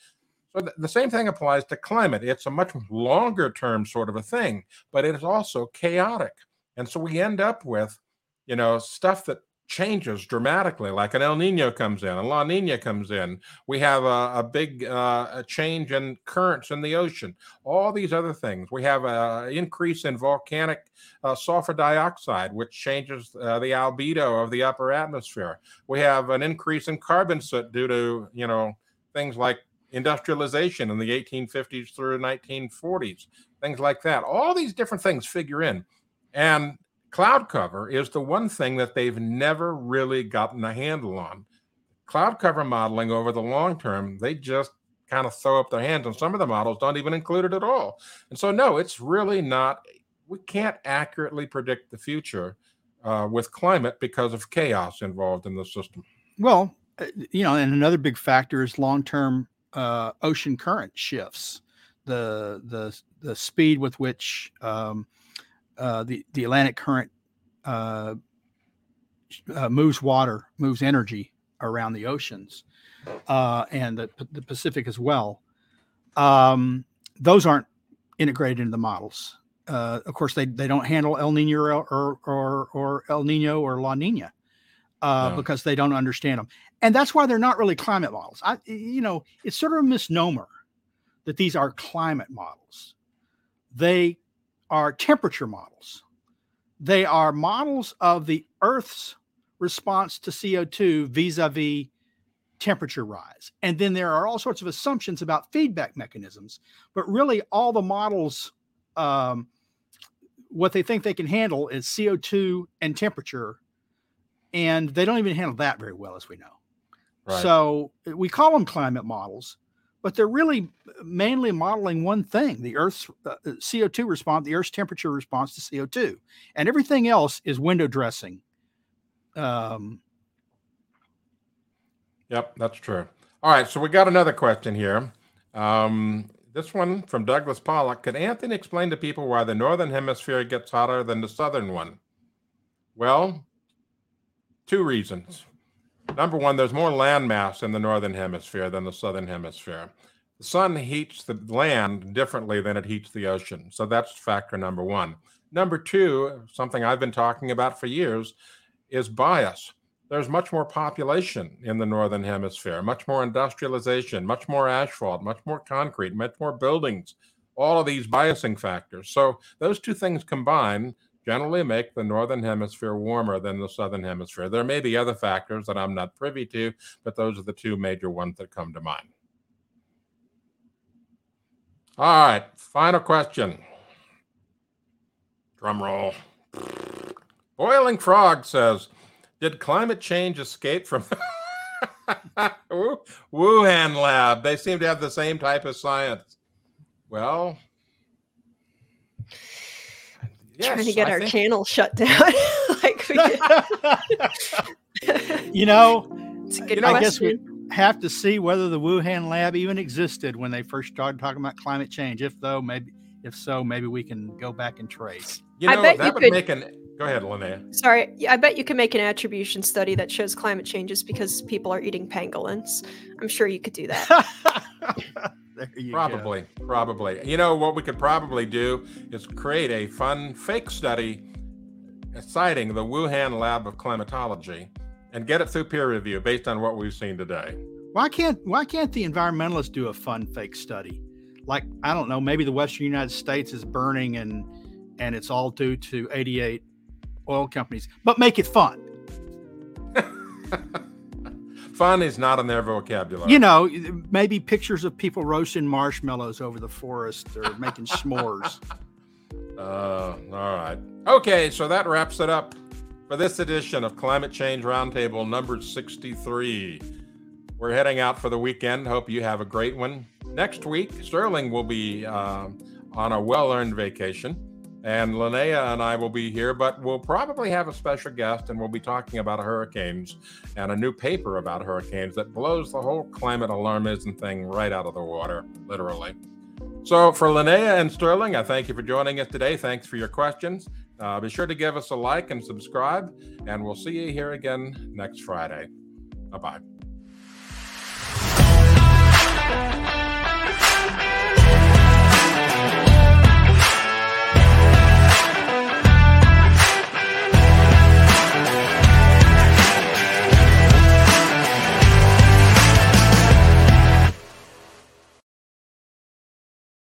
So th- the same thing applies to climate. It's a much longer term sort of a thing but it is also chaotic and so we end up with, you know, stuff that changes dramatically, like an El Nino comes in, a La Nina comes in. We have a, a big uh, a change in currents in the ocean. All these other things. We have an increase in volcanic uh, sulfur dioxide, which changes uh, the albedo of the upper atmosphere. We have an increase in carbon soot due to you know things like industrialization in the 1850s through 1940s, things like that. All these different things figure in. And cloud cover is the one thing that they've never really gotten a handle on. Cloud cover modeling over the long term, they just kind of throw up their hands, and some of the models don't even include it at all. And so, no, it's really not, we can't accurately predict the future uh, with climate because of chaos involved in the system. Well, uh, you know, and another big factor is long term uh, ocean current shifts. The the the speed with which um, uh, the the Atlantic current uh, uh, moves water, moves energy around the oceans, uh, and the, the Pacific as well. Um, those aren't integrated into the models. Uh, of course, they, they don't handle El Nino or, or, or, or El Nino or La Nina no. because they don't understand them, and that's why they're not really climate models. I, you know, it's sort of a misnomer that these are climate models. They are temperature models. They are models of the Earth's response to CO2 vis a vis temperature rise. And then there are all sorts of assumptions about feedback mechanisms. But really, all the models, um, what they think they can handle is CO2 and temperature. And they don't even handle that very well, as we know. Right. So we call them climate models, but they're really mainly modeling one thing the Earth's uh, uh CO2 response, the Earth's temperature response to CO2. And everything else is window dressing. Um, yep, that's true. All right, so we got another question here. Um, this one from Douglas Pollock. Could Anthony explain to people why the northern hemisphere gets hotter than the southern one? Well, two reasons. Number one, there's more land mass in the northern hemisphere than the southern hemisphere. The sun heats the land differently than it heats the ocean. So that's factor number one. Number two, something I've been talking about for years, is bias. There's much more population in the northern hemisphere, much more industrialization, much more asphalt, much more concrete, much more buildings, all of these biasing factors. So those two things combined generally make the northern hemisphere warmer than the southern hemisphere. There may be other factors that I'm not privy to, but those are the two major ones that come to mind. All right, final question. Drum roll. Boiling Frog says, Did climate change escape from Wuhan lab? They seem to have the same type of science. Well, yes, trying to get I our think... channel shut down. like, you know, you know I guess we have to see whether the Wuhan lab even existed when they first started talking about climate change. If though, maybe if so, maybe we can go back and trace. You know, I bet that you would could, make an. Go ahead, Linnea. Sorry, I bet you can make an attribution study that shows climate changes because people are eating pangolins. I'm sure you could do that. probably, go. probably. You know what we could probably do is create a fun fake study citing the Wuhan Lab of Climatology and get it through peer review based on what we've seen today. Why can't why can't the environmentalists do a fun fake study? Like I don't know, maybe the Western United States is burning and and it's all due to 88 oil companies, but make it fun. fun is not in their vocabulary. You know, maybe pictures of people roasting marshmallows over the forest or making s'mores. Uh, all right. Okay, so that wraps it up for this edition of Climate Change Roundtable number 63. We're heading out for the weekend. Hope you have a great one. Next week, Sterling will be uh, on a well earned vacation, and Linnea and I will be here, but we'll probably have a special guest, and we'll be talking about hurricanes and a new paper about hurricanes that blows the whole climate alarmism thing right out of the water, literally. So, for Linnea and Sterling, I thank you for joining us today. Thanks for your questions. Uh, be sure to give us a like and subscribe, and we'll see you here again next Friday. Bye bye.